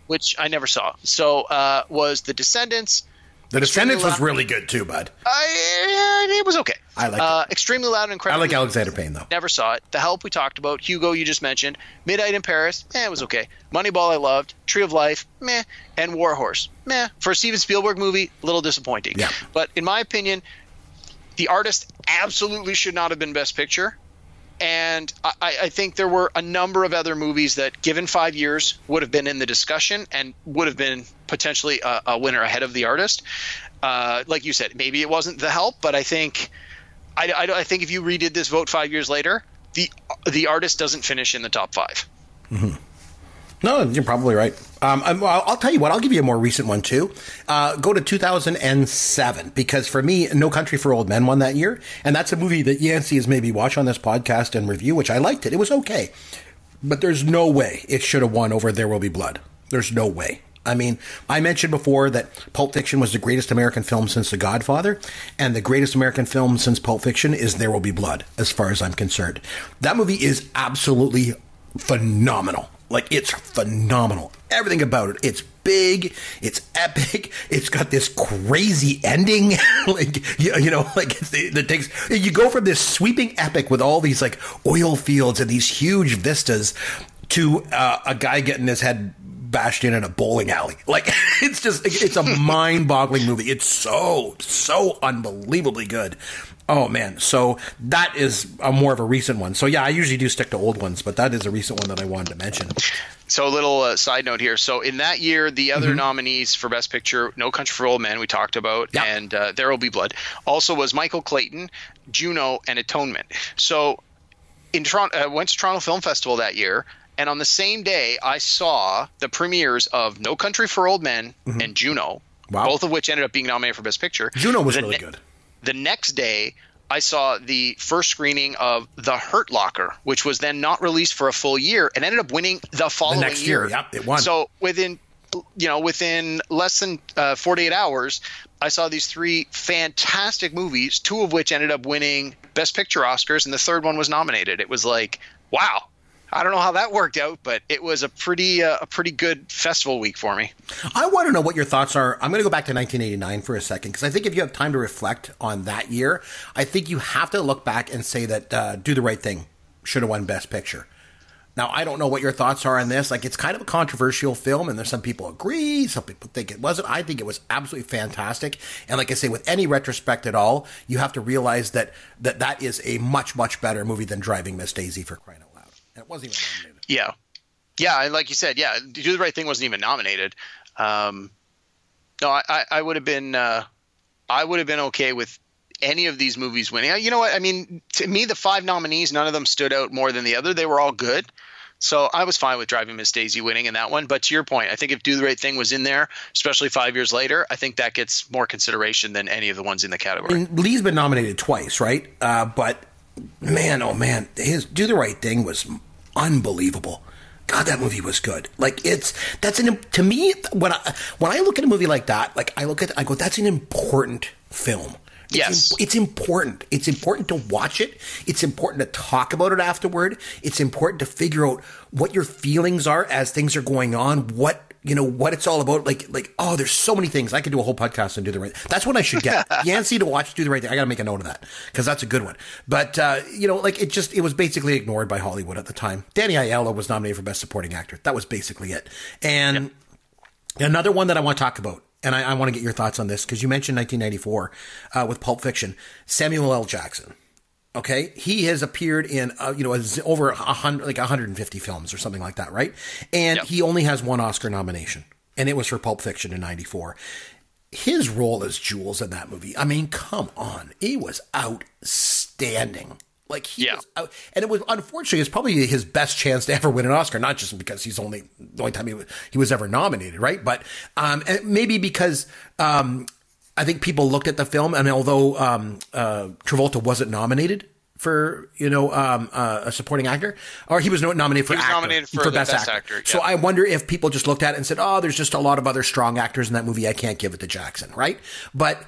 which I never saw. So uh, was The Descendants. The Descendants was really good too, bud. I, it was okay. I like uh, Extremely Loud and incredible. I like Alexander Payne though. Never saw it. The Help we talked about. Hugo you just mentioned. Midnight in Paris. Eh, it was okay. Moneyball I loved. Tree of Life. Meh. And War Horse. Meh. For a Steven Spielberg movie, a little disappointing. Yeah. But in my opinion, the artist absolutely should not have been Best Picture. And I, I think there were a number of other movies that, given five years, would have been in the discussion and would have been potentially a, a winner ahead of the artist. Uh, like you said, maybe it wasn't The Help, but I think I, I, I think if you redid this vote five years later, the the artist doesn't finish in the top five. No, you're probably right. Um, I'm- I'll, I'll tell you what. I'll give you a more recent one too. Uh, go to 2007 because for me, No Country for Old Men won that year, and that's a movie that Yancey has maybe watched on this podcast and review, which I liked it. It was okay, but there's no way it should have won over There Will Be Blood. There's no way. I mean, I mentioned before that Pulp Fiction was the greatest American film since The Godfather, and the greatest American film since Pulp Fiction is There Will Be Blood, as far as I'm concerned. That movie is absolutely phenomenal. Like, it's phenomenal. Everything about it. It's big. It's epic. It's got this crazy ending. like, you, you know, like, that takes, you go from this sweeping epic with all these, like, oil fields and these huge vistas to uh, a guy getting his head bashed in in a bowling alley. Like it's just it's a mind-boggling movie. It's so so unbelievably good. Oh man, so that is a more of a recent one. So yeah, I usually do stick to old ones, but that is a recent one that I wanted to mention. So a little uh, side note here. So in that year, the other nominees for Best Picture, No Country for Old Men, we talked about, Yeah. and uh, There Will Be Blood. Also was Michael Clayton, Juno, and Atonement. So in Toronto, uh, went to Toronto Film Festival that year, and on the same day, I saw the premieres of No Country for Old Men and Juno, Wow. both of which ended up being nominated for Best Picture. Juno was The really ne- good. the next day I saw the first screening of The Hurt Locker, which was then not released for a full year and ended up winning the following next year, yep, it won. So within you know within less than uh, 48 hours I saw these three fantastic movies, two of which ended up winning Best Picture Oscars and the third one was nominated. It was like, wow. I don't know how that worked out, but it was a pretty uh, a pretty good festival week for me. I want to know what your thoughts are. I'm going to go back to 1989 for a second because I think if you have time to reflect on that year, I think you have to look back and say that uh, "Do the Right Thing" should have won Best Picture. Now, I don't know what your thoughts are on this. Like, it's kind of a controversial film, and there's some people agree, some people think it wasn't. I think it was absolutely fantastic. And like I say, with any retrospect at all, you have to realize that that that is a much much better movie than Driving Miss Daisy for crying out it wasn't even nominated. Yeah, yeah, and like you said, yeah, Do the Right Thing wasn't even nominated. Um, no, I, I, I would have been, uh, I would have been okay with any of these movies winning. You know what? I mean, to me, the five nominees, none of them stood out more than the other. They were all good. So I was fine with Driving Miss Daisy winning in that one. But to your point, I think if Do the Right Thing was in there, especially five years later, I think that gets more consideration than any of the ones in the category. And Lee's been nominated twice, right? Uh, but man, oh man, his "Do the Right Thing" was unbelievable. God, that movie was good. Like it's that's an to me when I when I look at a movie like that, like I look at I go, that's an important film. It's Yes. im- it's important. It's important to watch it. It's important to talk about it afterward. It's important to figure out what your feelings are as things are going on. What you know what it's all about. Like like oh, there's so many things. I could do a whole podcast and do the right. That's what I should get Yancey to watch. Do the right thing. I got to make a note of that because that's a good one. But uh, you know, like it just it was basically ignored by Hollywood at the time. Danny Aiello was nominated for best supporting actor. That was basically it. And Another one that I want to talk about, and I, I want to get your thoughts on this because you mentioned 1994 uh, with Pulp Fiction. Samuel L. Jackson. Okay, he has appeared in uh, you know over a hundred, like 150 films or something like that, right? And Yep. he only has one Oscar nomination, and it was for Pulp Fiction in '94. His role as Jules in that movie, I mean, come on, he was outstanding. Like he Yeah. was, uh, and it was unfortunately it's probably his best chance to ever win an Oscar. Not just because he's only the only time he was, he was ever nominated, right? But um, and maybe because um, I think people looked at the film, and although um, uh, Travolta wasn't nominated for you know um, uh, a supporting actor, or he was nominated for was actor, nominated for the Best Actor, So yeah. I wonder if people just looked at it and said, "Oh, there's just a lot of other strong actors in that movie. I can't give it to Jackson," right? But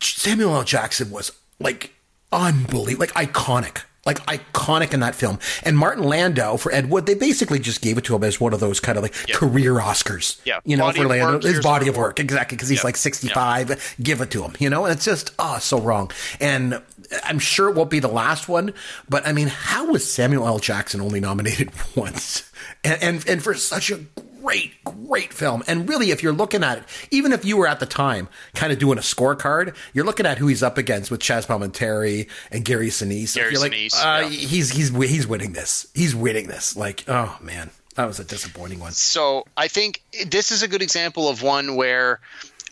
Samuel L. Jackson was like unbelievable, like iconic, like iconic in that film. And Martin Landau for Ed Wood, they basically just gave it to him as one of those kind of like career Oscars. Yeah. you know, Body for Landau, work, his body of work, exactly, because he's Yeah. like sixty-five. Give it to him, you know. And it's just oh, so wrong. And I'm sure it won't be the last one, but I mean, how was Samuel L. Jackson only nominated once? And and, and for such a great, great film. And really, if you're looking at it, even if you were at the time kind of doing a scorecard, you're looking at who he's up against with Chaz Palminteri and Gary Sinise. Gary you're like, Sinise, uh, yeah. he's he's he's winning this. He's winning this. Like, oh man, that was a disappointing one. So I think this is a good example of one where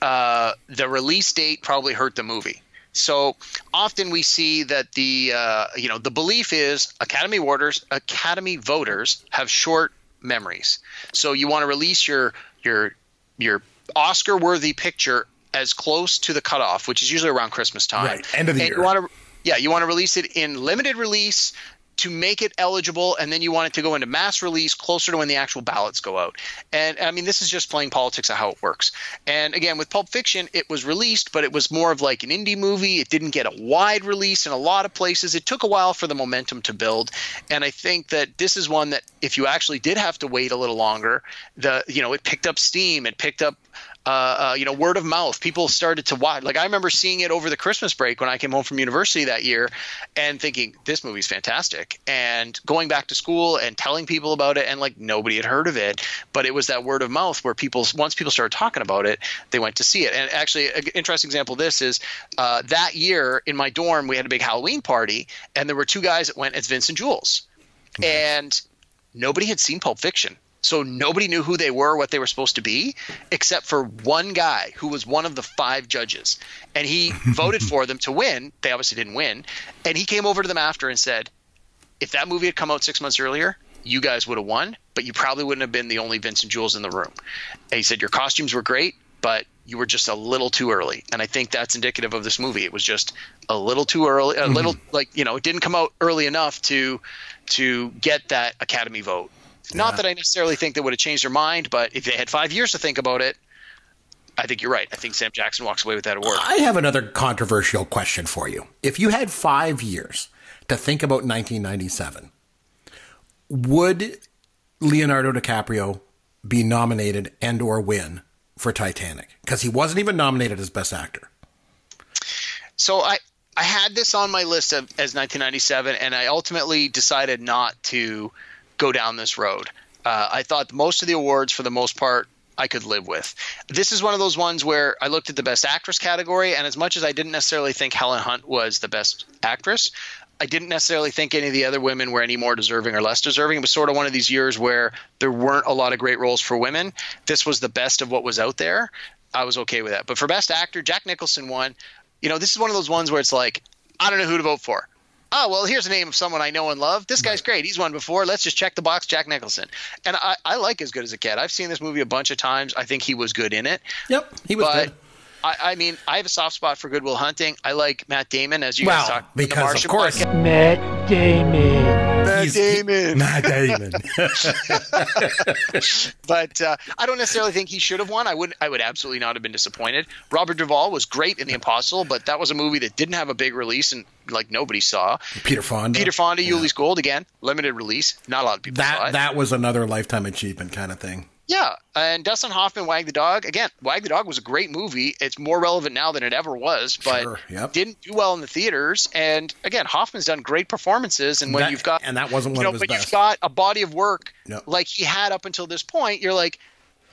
uh, the release date probably hurt the movie. So often we see that the uh, you know the belief is Academy voters Academy voters have short memories. So you want to release your your your Oscar worthy picture as close to the cutoff, which is usually around Christmas time. Right, end of the and year. You want to yeah, you want to release it in limited release to make it eligible, and then you want it to go into mass release closer to when the actual ballots go out. And I mean, this is just playing politics of how it works. And again, with Pulp Fiction, it was released, but it was more of like an indie movie. It didn't get a wide release in a lot of places. It took a while for the momentum to build. And I think that this is one that if you actually did have to wait a little longer, the you know it picked up steam. It picked up uh, uh, you know, word of mouth. People started to watch. Like I remember seeing it over the Christmas break when I came home from university that year, and thinking this movie's fantastic. And going back to school and telling people about it, and like nobody had heard of it, but it was that word of mouth where people once people started talking about it, they went to see it. And actually, an interesting example of this is uh, that year in my dorm we had a big Halloween party, and there were two guys that went as Vincent Jules, and nobody had seen Pulp Fiction. So nobody knew who they were, what they were supposed to be, except for one guy who was one of the five judges. And he voted for them to win. They obviously didn't win. And he came over to them after and said, if that movie had come out six months earlier, you guys would have won, but you probably wouldn't have been the only Vincent Jules in the room. And he said, your costumes were great, but you were just a little too early. And I think that's indicative of this movie. It was just a little too early, a little mm-hmm. like, you know, it didn't come out early enough to to get that Academy vote. Not that I necessarily think they would have changed their mind, but if they had five years to think about it, I think you're right. I think Sam Jackson walks away with that award. I have another controversial question for you. If you had five years to think about 1997, would Leonardo DiCaprio be nominated and or win for Titanic? Because he wasn't even nominated as Best Actor. So I I had this on my list of, as 1997, and I ultimately decided not to go down this road. Uh, I thought most of the awards, for the most part, I could live with. This is one of those ones where I looked at the best actress category, and as much as I didn't necessarily think Helen Hunt was the best actress, I didn't necessarily think any of the other women were any more deserving or less deserving. It was sort of one of these years where there weren't a lot of great roles for women. This was the best of what was out there. I was okay with that. But for best actor, Jack Nicholson won. You know, this is one of those ones where it's like, I don't know who to vote for. Oh, well, here's the name of someone I know and love. This guy's great. He's won before. Let's just check the box, Jack Nicholson. And I, I like As Good as a Cat. I've seen this movie a bunch of times. I think he was good in it. Yep, he was But good. I, I mean, I have a soft spot for Goodwill Hunting. I like Matt Damon, as you Well, guys talked about. because the of course. podcast. Matt Damon. Matt He's- Damon. Matt Damon. but uh, I don't necessarily think he should have won. I would I would absolutely not have been disappointed. Robert Duvall was great in The Apostle, but that was a movie that didn't have a big release and like nobody saw. Peter Fonda. Peter Fonda, Ulee's Gold again, limited release. Not a lot of people saw That that was another lifetime achievement kind of thing. Yeah, and Dustin Hoffman, Wag the Dog. Again, Wag the Dog was a great movie. It's more relevant now than it ever was, but Sure, yep. didn't do well in the theaters. And again, Hoffman's done great performances. And when That- you've got and that wasn't you one know, of his but best. you've got a body of work Yep. like he had up until this point, you're like,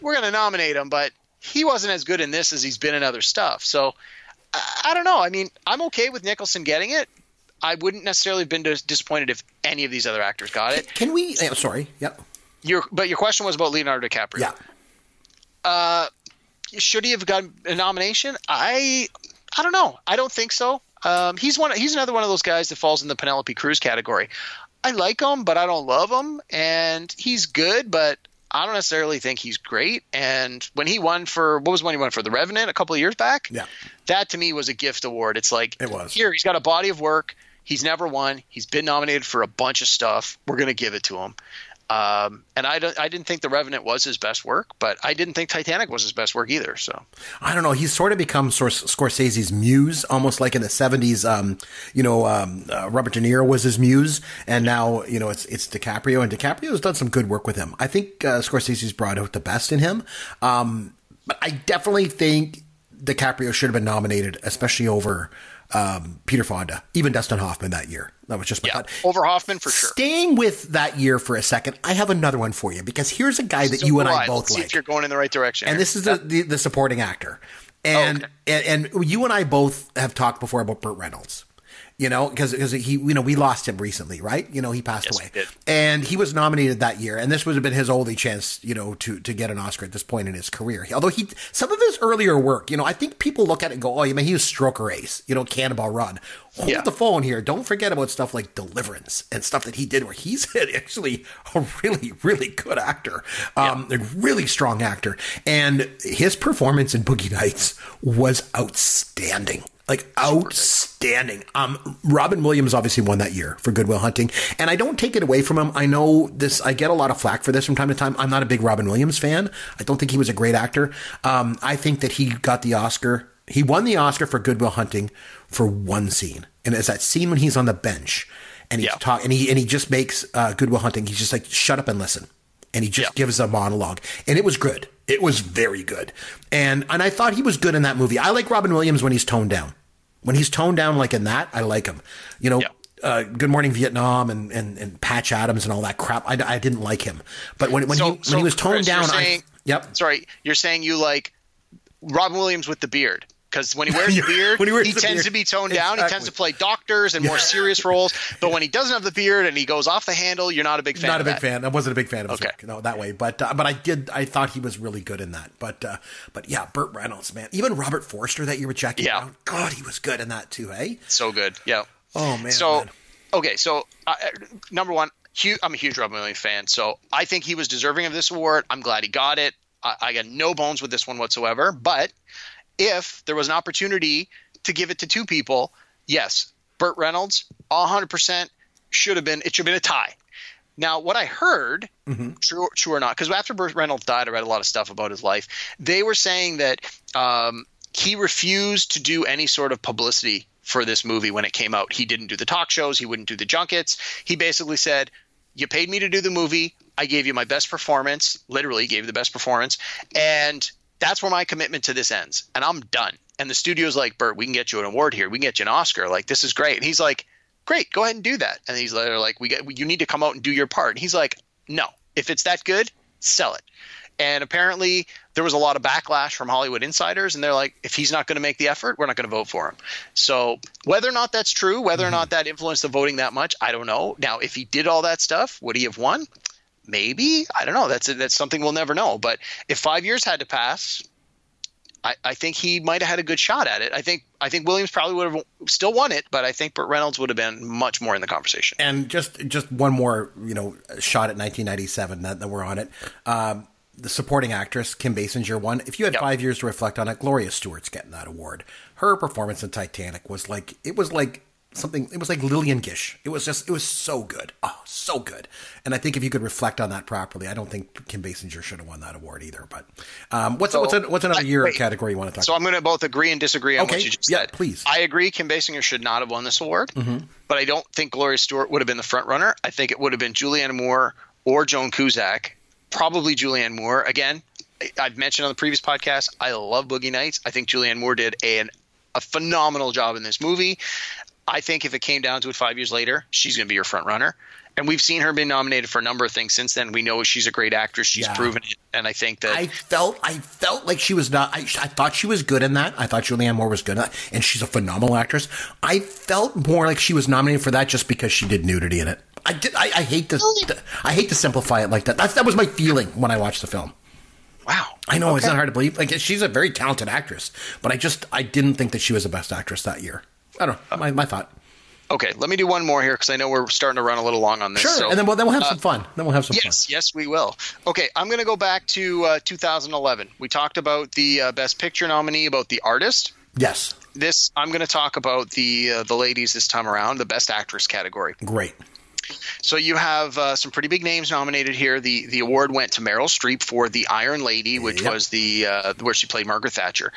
we're going to nominate him, but he wasn't as good in this as he's been in other stuff. So I, I don't know. I mean, I'm okay with Nicholson getting it. I wouldn't necessarily have been dis- disappointed if any of these other actors got it. Can we? eh, sorry. Yep. Your, but your question was about Leonardo DiCaprio. Yeah. Uh, should he have gotten a nomination? I I don't know. I don't think so. Um, he's one. He's another one of those guys that falls in the Penelope Cruz category. I like him, but I don't love him, and he's good, but I don't necessarily think he's great. And when he won for what was when he won for The Revenant a couple of years back, Yeah. that to me was a gift award. It's like It was. here he's got a body of work. He's never won. He's been nominated for a bunch of stuff. We're gonna give it to him. Um, and I don't. I didn't think The Revenant was his best work, but I didn't think Titanic was his best work either. So I don't know. He's sort of become Scor- Scorsese's muse, almost like in the '70s. Um, you know, um, uh, Robert De Niro was his muse, and now you know it's it's DiCaprio, and DiCaprio's done some good work with him. I think uh, Scorsese's brought out the best in him, um, but I definitely think DiCaprio should have been nominated, especially over um, Peter Fonda, even Dustin Hoffman that year. That was just my yeah, thought. over Hoffman for sure. Staying with that year for a second, I have another one for you because here's a guy that you and I Why? both like if you're going in the right direction. and here. this is the, the, the supporting actor. And, Okay. and and you and I both have talked before about Burt Reynolds. You know, because because he, you know, we lost him recently, right? You know, he passed Yes, away, and he was nominated that year, and this would have been his only chance, you know, to to get an Oscar at this point in his career. Although he, some of his earlier work, you know, I think people look at it and go, "Oh, you mean he was Stroker Ace, you know, Cannonball Run." Hold Yeah. the phone here. Don't forget about stuff like Deliverance and stuff that he did, where he's actually a really, really good actor, um, a really strong actor, and his performance in Boogie Nights was outstanding. Like outstanding. Um, Robin Williams obviously won that year for Goodwill Hunting, and I don't take it away from him. I know this. I get a lot of flack for this from time to time. I'm not a big Robin Williams fan. I don't think he was a great actor. Um, I think that he got the Oscar. He won the Oscar for Goodwill Hunting for one scene, and it's that scene when he's on the bench and he's Yeah. talk and he and he just makes uh, Goodwill Hunting. He's just like shut up and listen, and he just Yeah. gives a monologue, and it was good. It was very good, and and I thought he was good in that movie. I like Robin Williams when he's toned down. When he's toned down like in that, I like him. You know. Yeah. Uh, Good Morning Vietnam and, and, and Patch Adams and all that crap. I, I didn't like him, but when when So- he when so, he was toned Chris, down, saying- I yep. Sorry, you're saying you like Robin Williams with the beard. Because when he wears the beard, he he the tends beard. to be toned down. He tends to play doctors and more serious roles. But when he doesn't have the beard and he goes off the handle, you're not a big fan. not a big that. fan. I wasn't a big fan of his Okay. work, no, that way. But uh, but I did. I thought he was really good in that. But uh, but yeah, Burt Reynolds, man. Even Robert Forster that year with Jackie Yeah. Brown. God, he was good in that too. Hey. So good. Yeah. Oh man. So, man. okay, so uh, number one, I'm a huge Robin Williams fan, so I think he was deserving of this award. I'm glad he got it. I, I got no bones with this one whatsoever. But if there was an opportunity to give it to two people, yes, Burt Reynolds, 100% should have been. It should have been a tie. Now, what I heard, true, true or not, because after Burt Reynolds died, I read a lot of stuff about his life. They were saying that um, he refused to do any sort of publicity for this movie when it came out. He didn't do the talk shows, he wouldn't do the junkets. He basically said, You paid me to do the movie. I gave you my best performance, literally gave you the best performance. And that's where my commitment to this ends. And I'm done. And the studio's like, Bert, we can get you an award here. We can get you an Oscar. Like, this is great. And he's like, Great, go ahead and do that. And he's like, We get you need to come out and do your part. And he's like, No. If it's that good, sell it. And apparently, there was a lot of backlash from Hollywood insiders, and they're like, if he's not going to make the effort, we're not going to vote for him. So, whether or not that's true, whether or not mm-hmm. that influenced the voting that much, I don't know. Now, if he did all that stuff, would he have won? Maybe. I don't know. That's that's something we'll never know. But if five years had to pass, I, I think he might have had a good shot at it. I think I think Williams probably would have still won it, but I think Burt Reynolds would have been much more in the conversation. and just just one more, you know, shot at 1997 that, that we're on it. Um, the supporting actress Kim Basinger won. If you had Yep. five years to reflect on it, Gloria Stuart's getting that award. Her performance in Titanic was like it was like something. It was like Lillian Gish. It was just it was so good. Oh, so good. And I think if you could reflect on that properly, I don't think Kim Basinger should have won that award either. But um, what's So, what's a, what's another I- year wait. category you want to talk? So about? I'm going to both agree and disagree on Okay, what you just yeah, said. please. I agree. Kim Basinger should not have won this award, Mm-hmm. but I don't think Gloria Stuart would have been the front runner. I think it would have been Julianne Moore or Joan Cusack. Probably Julianne Moore. Again, I've mentioned on the previous podcast, I love Boogie Nights. I think Julianne Moore did an, a phenomenal job in this movie. I think if it came down to it five years later, she's going to be your front runner. And we've seen her being nominated for a number of things since then. We know she's a great actress. She's Yeah. proven it. And I think that I felt I felt like she was not. I, I thought she was good in that. I thought Julianne Moore was good in that, and she's a phenomenal actress. I felt more like she was nominated for that just because she did nudity in it. I did. I, I hate to. I hate to simplify it like that. That's, that was my feeling when I watched the film. wow. I know it's not hard to believe. Like she's a very talented actress, but I just I didn't think that she was the best actress that year. I don't know. My, my thought. Okay, let me do one more here because I know we're starting to run a little long on this. Sure, so- and then we'll, then we'll have some fun. Then we'll have some fun. Yes, yes, we will. Okay, I'm going to go back to uh, 2011. We talked about the uh, Best Picture nominee, about the artist. Yes, This I'm going to talk about the uh, the ladies this time around, the Best Actress category. great. So you have uh, some pretty big names nominated here. The the award went to Meryl Streep for The Iron Lady, which Yep. was the uh, where she played Margaret Thatcher.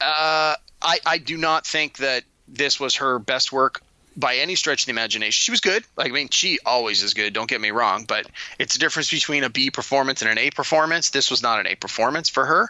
Uh, I I do not think that this was her best work by any stretch of the imagination. She was good. Like I mean, she always is good. Don't get me wrong, but it's a difference between a B performance and an A performance. This was not an A performance for her.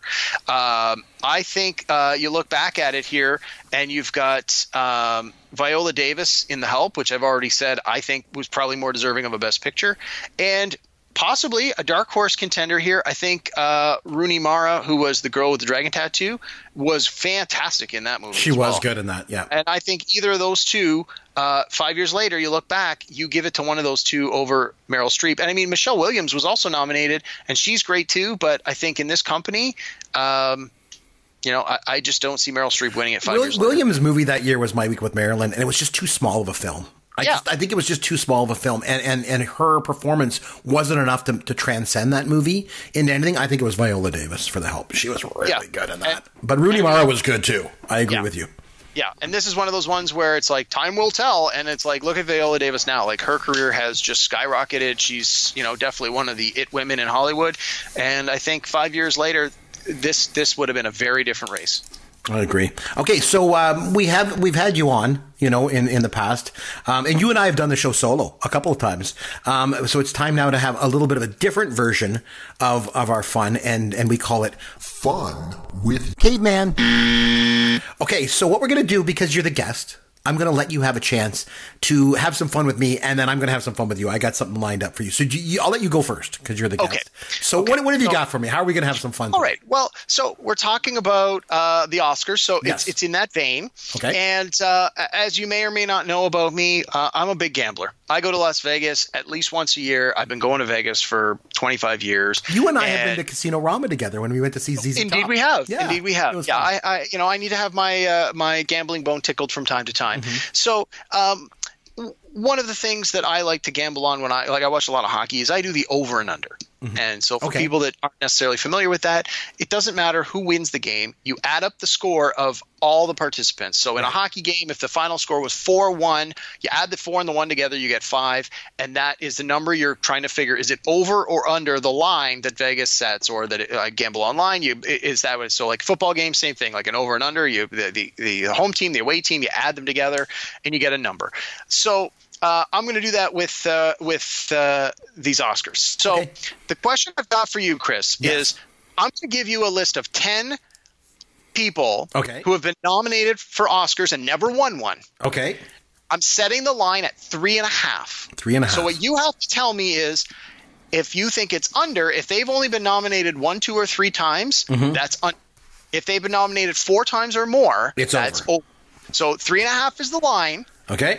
Um, I think uh, you look back at it here, and you've got um, Viola Davis in The Help, which I've already said I think was probably more deserving of a Best Picture, and possibly a dark horse contender here. I think uh, Rooney Mara, who was the girl with the dragon tattoo, was fantastic in that movie. She as was well. good in that. Yeah. And I think either of those two, uh, five years later, you look back, you give it to one of those two over Meryl Streep. And I mean, Michelle Williams was also nominated, and she's great too. But I think in this company, um, you know, I, I just don't see Meryl Streep winning it five Will, years later. Williams' movie that year was My Week with Marilyn, and it was just too small of a film. I Yeah. just I think it was just too small of a film, and and and her performance wasn't enough to, to transcend that movie into anything. I think it was Viola Davis for the help. She was really Yeah. good in that. And- but Rooney Mara was good too. I agree Yeah. with you. Yeah, and this is one of those ones where it's like time will tell, and it's like look at Viola Davis now. Like her career has just skyrocketed. She's you know definitely one of the it women in Hollywood, and I think five years later, this this would have been a very different race. I agree. Okay, so um, we have we've had you on, you know, in in the past, um, and you and I have done the show solo a couple of times. Um, so it's time now to have a little bit of a different version of of our fun, and and we call it Fun with caveman. Okay, so what we're gonna do because you're the guest. I'm going to let you have a chance to have some fun with me, and then I'm going to have some fun with you. I got something lined up for you. So you, I'll let you go first because you're the guest. Okay. So what, what have you So- got for me? How are we going to have some fun? All right. Well, so we're talking about uh, the Oscars, so Yes. it's it's in that vein. Okay. And uh, as you may or may not know about me, uh, I'm a big gambler. I go to Las Vegas at least once a year. I've been going to Vegas for 25 years. You and I have been to Casino Rama together when we went to see ZZ Indeed, Top. we have. Yeah, Indeed, we have. Yeah. I, I, you know, I need to have my uh, my gambling bone tickled from time to time. Mm-hmm. So, um, one of the things that I like to gamble on when I like I watch a lot of hockey is I do the over and under. And so, for Mm-hmm. Okay. people that aren't necessarily familiar with that, it doesn't matter who wins the game. You add up the score of all the participants. So, in a hockey game, if the final score was 4 1, you add the 4 and the 1 together, you get 5. And that is the number you're trying to figure. Is it over or under the line that Vegas sets or that uh, Gamble Online? You Is that what? So, like football game, same thing, like an over and under. You the, the, the home team, the away team, you add them together and you get a number. So, uh, I'm going to do that with uh, with uh, these Oscars. So, Okay. the question I've got for you, Chris, Yes. is I'm going to give you a list of 10 people Okay. who have been nominated for Oscars and never won one. Okay. I'm setting the line at three and a half. Three and a half. So what you have to tell me is if you think it's under, if they've only been nominated one, two, or three times, Mm-hmm. that's un- if they've been nominated four times or more, It's that's over. So three and a half is the line. Okay.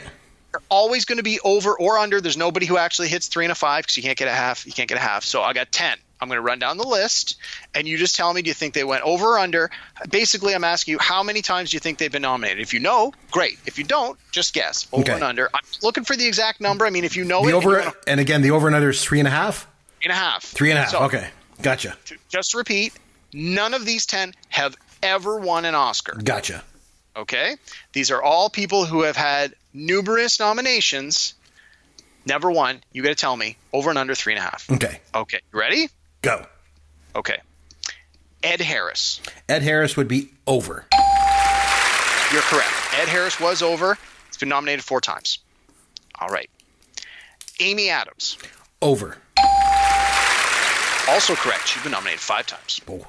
They're always going to be over or under. There's nobody who actually hits three and a five because you can't get a half. You can't get a half. So I got ten. I'm going to run down the list, and you just tell me: Do you think they went over or under? Basically, I'm asking you how many times do you think they've been nominated. If you know, great. If you don't, just guess over Okay. and under. I'm looking for the exact number. I mean, if you know The it, and over wanna- and again the over and under is three and a half. three and a half. Three and a half. So, okay. Gotcha. to- just repeat, none of these ten have ever won an Oscar. Gotcha. Okay, these are all people who have had numerous nominations, never won. You got to tell me over and under three and a half. Okay. Okay, you ready? Go. Okay. Ed Harris. Ed Harris would be over. You're correct. Ed Harris was over. He's been nominated four times. All right. Amy Adams. Over. Also correct. She's been nominated five times. Oh.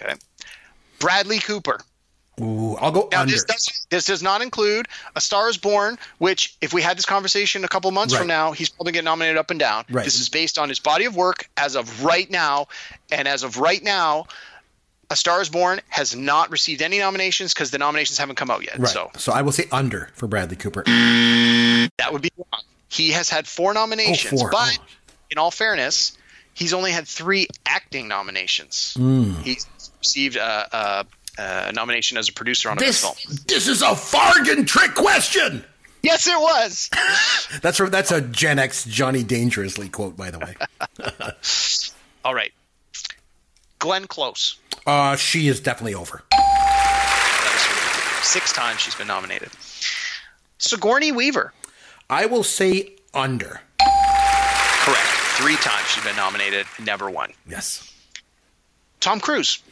Okay. Bradley Cooper. Ooh, I'll go Now, under. this does, this does not include A Star is Born, which, if we had this conversation a couple months from now, he's probably getting nominated up and down. Right. This is based on his body of work as of right now. And as of right now, A Star is Born has not received any nominations because the nominations haven't come out yet. right. So So I will say under for Bradley Cooper. that would be wrong. He has had four nominations, four. but Oh. in all fairness, he's only had three acting nominations. Hmm. He's received a, a, uh, a nomination as a producer on a This film. this is a fargin trick question. Yes, it was. That's a, that's a Gen X Johnny Dangerously quote, by the way. All right. Glenn Close. Uh, she is definitely over. That was six times she's been nominated. Sigourney Weaver. I will say under. Correct. Three times she's been nominated, never won. Yes. Tom Cruise.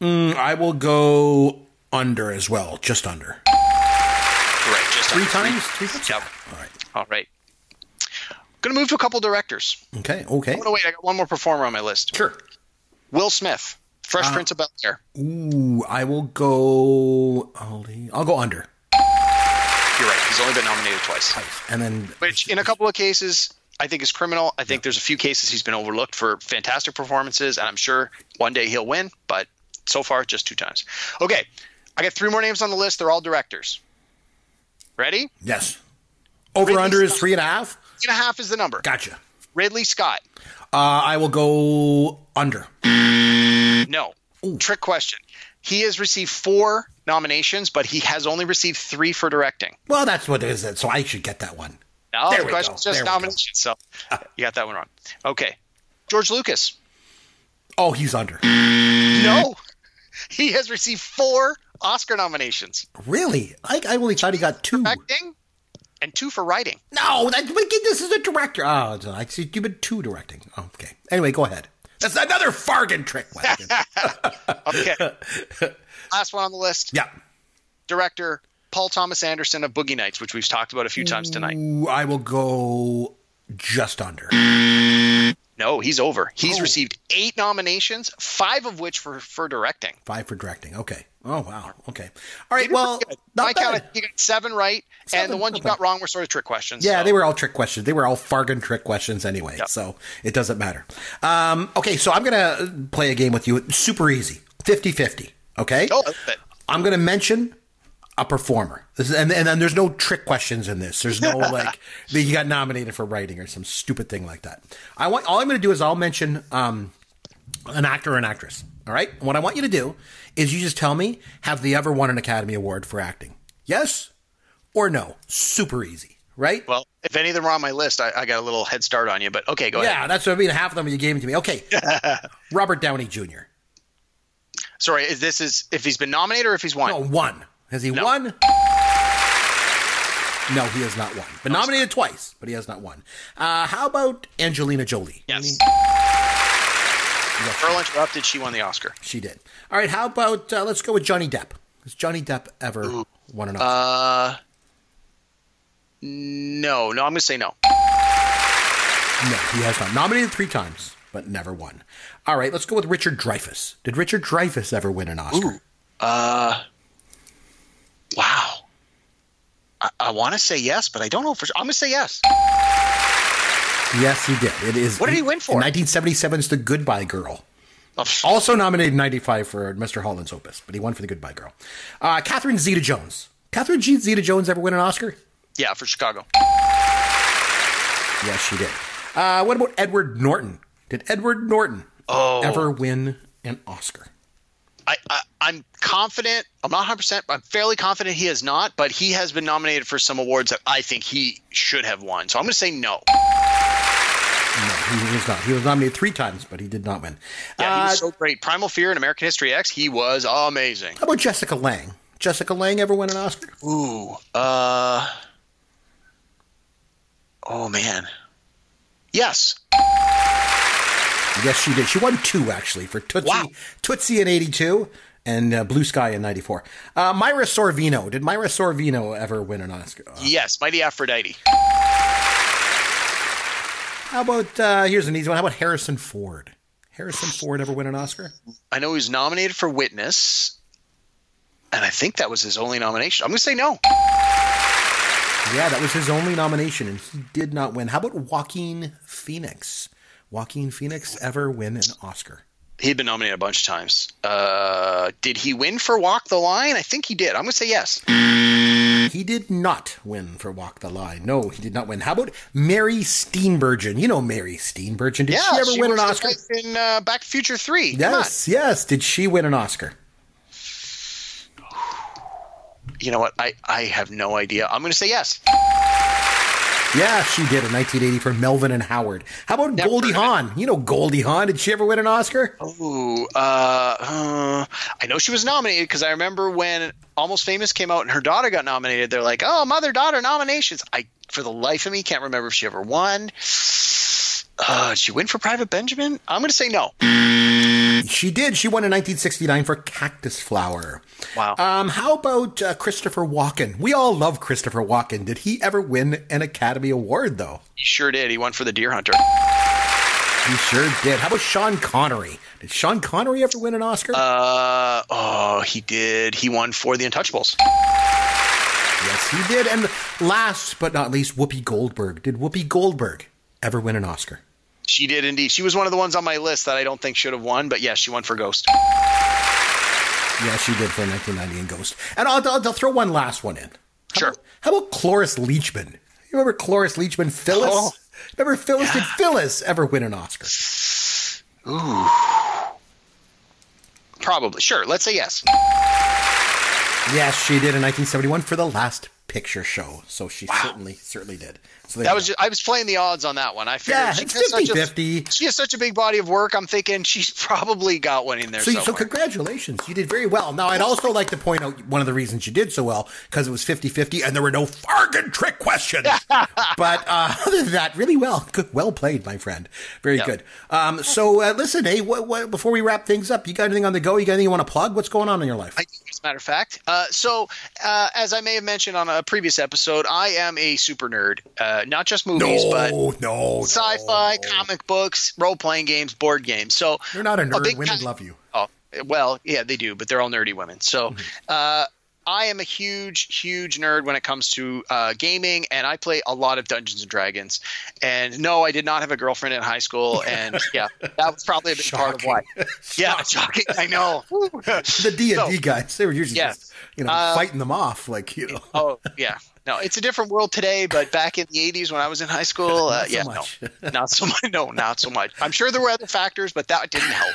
Mm, I will go under as well, just under. Correct. Just Three under times? Three times? Yep. All right. All right. Going to move to a couple directors. Okay. Okay. Oh, no, wait. I got one more performer on my list. Sure. Will Smith. Fresh Uh-huh. Prince of Bel Air. Ooh, I will go. I'll, I'll go under. You're right. He's only been nominated twice. And then Which, in a couple of cases, I think is criminal. I think there's a few cases he's been overlooked for fantastic performances, and I'm sure one day he'll win, but so far, just two times. Okay. I got three more names on the list. They're all directors. Ready? yes. Over Ridley under is three and a half. Three and a half is the number. Gotcha. Ridley Scott. Uh, I will go under. No. Trick question. He has received four nominations, but he has only received three for directing. Well, that's what it is. So I should get that one. No, There the question's just There we go. nominations. So you got that one wrong. Okay. George Lucas. Oh, he's under. No. He has received four Oscar nominations. Really? I, I only thought he got two. Directing and two for writing. No, that, but this is a director. Oh, I see. You've been two directing. Oh, okay. Anyway, go ahead. That's another Fargin trick. Okay. Last one on the list. yeah. Director Paul Thomas Anderson of Boogie Nights, which we've talked about a few times tonight. Ooh, I will go just under. No, he's over. He's Oh. received eight nominations, five of which for, for directing. Five for directing. Okay. Oh wow. Okay. All right. Well, not My you got seven right, Seven, and the ones not you got wrong were sort of trick questions. Yeah, so- they were all trick questions. They were all Fargin trick questions anyway, Yep. so it doesn't matter. Um, okay, so I'm going to play a game with you. Super easy 50 50. Okay? Oh. I'm going to mention a performer. This is, and, and then there's no trick questions in this. There's no like that you got nominated for writing or some stupid thing like that. I want all I'm going to do is I'll mention um, an actor or an actress. All right. And what I want you to do is you just tell me have they ever won an Academy Award for acting? Yes or no? Super easy. Right? Well, if any of them are on my list, I, I got a little head start on you. But okay, go Yeah, ahead. Yeah, that's what I mean. Half of them you gave it to me. Okay. Robert Downey Jr. Sorry, is this is if he's been nominated or if he's won? No, one. Has he No. won? No, he has not won. Been nominated twice, but he has not won. Uh, how about Angelina Jolie? Yes. Yes, Girl interrupted. She won the Oscar. she did. All right, how about uh, let's go with Johnny Depp. Has Johnny Depp ever won an Oscar? Uh, no, no, I'm going to say no. no, he has not. Nominated three times, but never won. All right, let's go with Richard Dreyfuss. Did Richard Dreyfuss ever win an Oscar? Uh, wow. I, I want to say yes, but I don't know for sure. I'm going to say yes. Yes, he did. It is. What did he win for? In 1977's The Goodbye Girl. Oh, Also nominated in 95 for Mr. Holland's Opus, but he won for The Goodbye Girl. Uh, Catherine Zeta Jones. Catherine G- Zeta Jones ever win an Oscar? yeah, for Chicago. Yes, she did. Uh, what about Edward Norton? Did Edward Norton Oh. ever win an Oscar? I, I, I'm confident. I'm not 100. percent I'm fairly confident he has not, but he has been nominated for some awards that I think he should have won. So I'm going to say no. No, he was not. He was nominated three times, but he did not win. Yeah, he Uh, was so great. Primal Fear and American History X. He was amazing. how about Jessica Lange? Jessica Lange ever win an Oscar? Ooh. Uh. Oh man. Yes. Yes, she did. She won two actually for Tootsie, Wow. Tootsie in '82 and uh, Blue Sky in '94. Uh, Mira Sorvino. Did Mira Sorvino ever win an Oscar? Uh, Yes. Mighty Aphrodite. How about uh, here's an easy one. How about Harrison Ford? Harrison Ford ever win an Oscar? I know he was nominated for Witness, and I think that was his only nomination. I'm going to say no. Yeah, that was his only nomination, and he did not win. How about Joaquin Phoenix? Joaquin Phoenix ever win an Oscar? He'd been nominated a bunch of times. Uh, did he win for Walk the Line? I think he did. I'm going to say yes. He did not win for Walk the Line. No, he did not win. How about Mary Steenburgen? You know Mary Steenburgen. Did yeah, she ever win an Oscar? in uh, Back to Future Three. Yes, yes. Did she win an Oscar? you know what? I, I have no idea. I'm going to say yes. Yeah, she did in 1980 for Melvin and Howard. How about Never Goldie heard of it. Hawn? You know Goldie Hawn. Did she ever win an Oscar? Oh, uh, uh, I know she was nominated because I remember when Almost Famous came out and her daughter got nominated. They're like, "Oh, mother daughter nominations." I, for the life of me, can't remember if she ever won. Uh, did she win for Private Benjamin? I'm going to say no. She did. She won in 1969 for Cactus Flower. Wow. Um, how about uh, Christopher Walken? We all love Christopher Walken. Did he ever win an Academy Award, though? He sure did. He won for The Deer Hunter. He sure did. How about Sean Connery? Did Sean Connery ever win an Oscar? Uh, oh, he did. He won for The Untouchables. yes, he did. And last but not least, Whoopi Goldberg. Did Whoopi Goldberg ever win an Oscar? She did indeed. She was one of the ones on my list that I don't think should have won, but yes, she won for Ghost. Yeah, she did for 1990 in Ghost. And I'll, I'll, I'll throw one last one in. How Sure. About, how about Cloris Leachman? You remember Cloris Leachman? Phyllis? Oh. Remember Phyllis? Did Phyllis ever win an Oscar? Ooh. Probably. Sure. Let's say yes. Yes, she did in 1971 for the Last Picture Show. So she certainly, certainly did. So That was just, I was playing the odds on that one. I figured Yeah, she, has such a- 50-50. she has such a big body of work. I'm thinking she's probably got one in there So, so congratulations. You did very well. Now, I'd also like to point out one of the reasons you did so well, because it was 50-50 and there were no Fargin trick questions. but uh, other than that, really well. Good, well played, my friend. Very Yeah. good. Um, so uh, listen, hey, what, what, before we wrap things up, you got anything on the go? You got anything you want to plug? What's going on in your life? I as a matter of fact. Uh, so, uh, as I may have mentioned on a previous episode, I am a super nerd. Uh, not just movies, but no, no. sci-fi, no. comic books, role-playing games, board games. So You're not a nerd. big Women guy- love you. Oh, well, yeah, they do, but they're all nerdy women. So, Mm-hmm. I am a huge, huge nerd when it comes to uh, gaming, and I play a lot of Dungeons and Dragons. And no, I did not have a girlfriend in high school, and yeah, that was probably a big part of why. Yeah, shocking. I know. The D and D guys, they were usually Yes. just, you know, Uh, fighting them off, like you know. Oh yeah, no, it's a different world today. But back in the '80s, when I was in high school, uh, so yeah, much. no, not so much. No, not so much. I'm sure there were other factors, but that didn't help.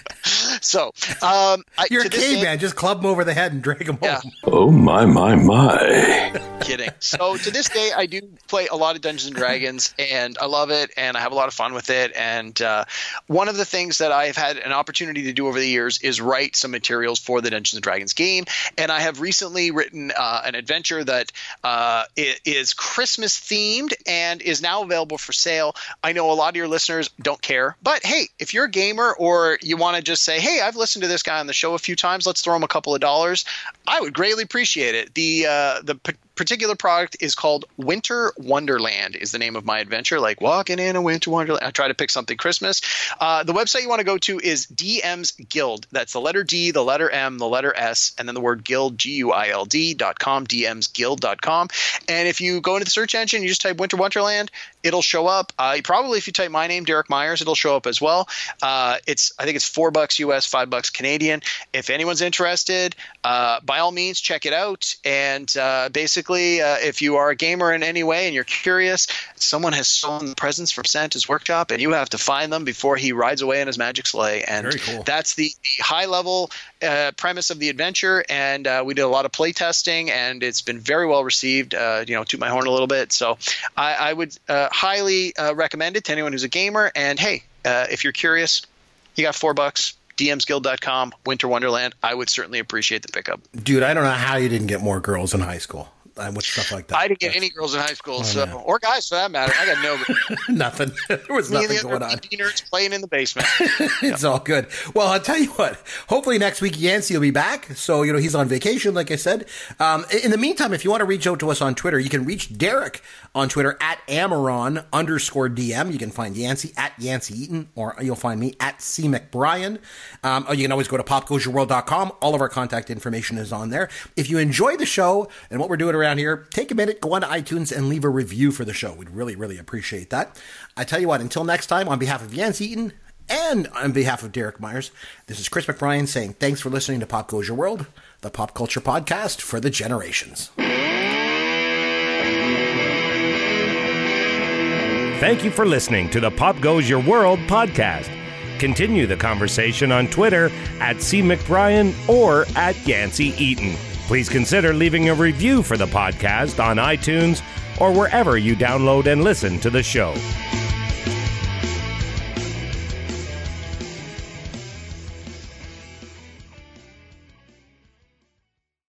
so, um, I, You're to a caveman. Just club them over the head and drag them Yeah. home. Oh my my my. kidding. So to this day, I do play a lot of Dungeons and Dragons, and I love it, and I have a lot of fun with it. And uh, one of the things that I've had an opportunity to do over the years is write some materials for the Dungeons and Dragons game. And I have recently written uh, an adventure that uh, is Christmas themed and is now available for sale. I know a lot of your listeners don't care, but hey, if you're a gamer or you want to just say, "Hey, I've listened to this guy on the show a few times. Let's throw him a couple of dollars," I would greatly appreciate it. The uh, the particular product is called Winter Wonderland. Is the name of my adventure, like walking in a winter wonderland. I try to pick something Christmas. Uh, the website you want to go to is DM's Guild. That's the letter D, the letter M, the letter S, and then the word guild, G U I L D dot com, DM's Guild dot com. And if you go into the search engine, you just type Winter Wonderland, it'll show up. Uh, probably if you type my name, Derek Myers, it'll show up as well. Uh, it's I think it's four bucks US, five bucks Canadian. If anyone's interested, uh, by all means, check it out. And uh, basically, uh, if you are a gamer in any way and you're curious, someone has stolen the presents from Santa's workshop, and you have to find them before he rides away in his magic sleigh. And Very cool. that's the, the high level uh, premise of the adventure. And uh, we did a lot of play testing, and it's been very well received. Uh, you know, toot my horn a little bit. So I, I would uh, highly uh, recommend it to anyone who's a gamer. And hey, uh, if you're curious, you got four bucks. DMsGuild.com, Winter Wonderland. I would certainly appreciate the pickup. Dude, I don't know how you didn't get more girls in high school uh, with stuff like that. I didn't get any girls in high school, so or guys for that matter. I got no. nothing. there was Me and nothing the going on. Nerds playing in the basement. It's all good. Well, I'll tell you what. Hopefully next week Yancey will be back. So you know he's on vacation, like I said. Um, in the meantime, if you want to reach out to us on Twitter, you can reach Derek on Twitter at Amaron underscore DM. You can find Yancey at Yancey Eaton, or you'll find me at C McBrien. Um, or you can always go to popgoesyourworld.com. All of our contact information is on there. If you enjoy the show and what we're doing around here, take a minute, go on to iTunes and leave a review for the show. We'd really, really appreciate that. I tell you what. Until next time, on behalf of Yancey Eaton. And on behalf of Derek Myers, this is Chris McBrien saying thanks for listening to Pop Goes Your World, the pop culture podcast for the generations. Thank you for listening to the Pop Goes Your World podcast. continue the conversation on Twitter at C. McBrien or at Yancey Eaton. Please consider leaving a review for the podcast on iTunes or wherever you download and listen to the show.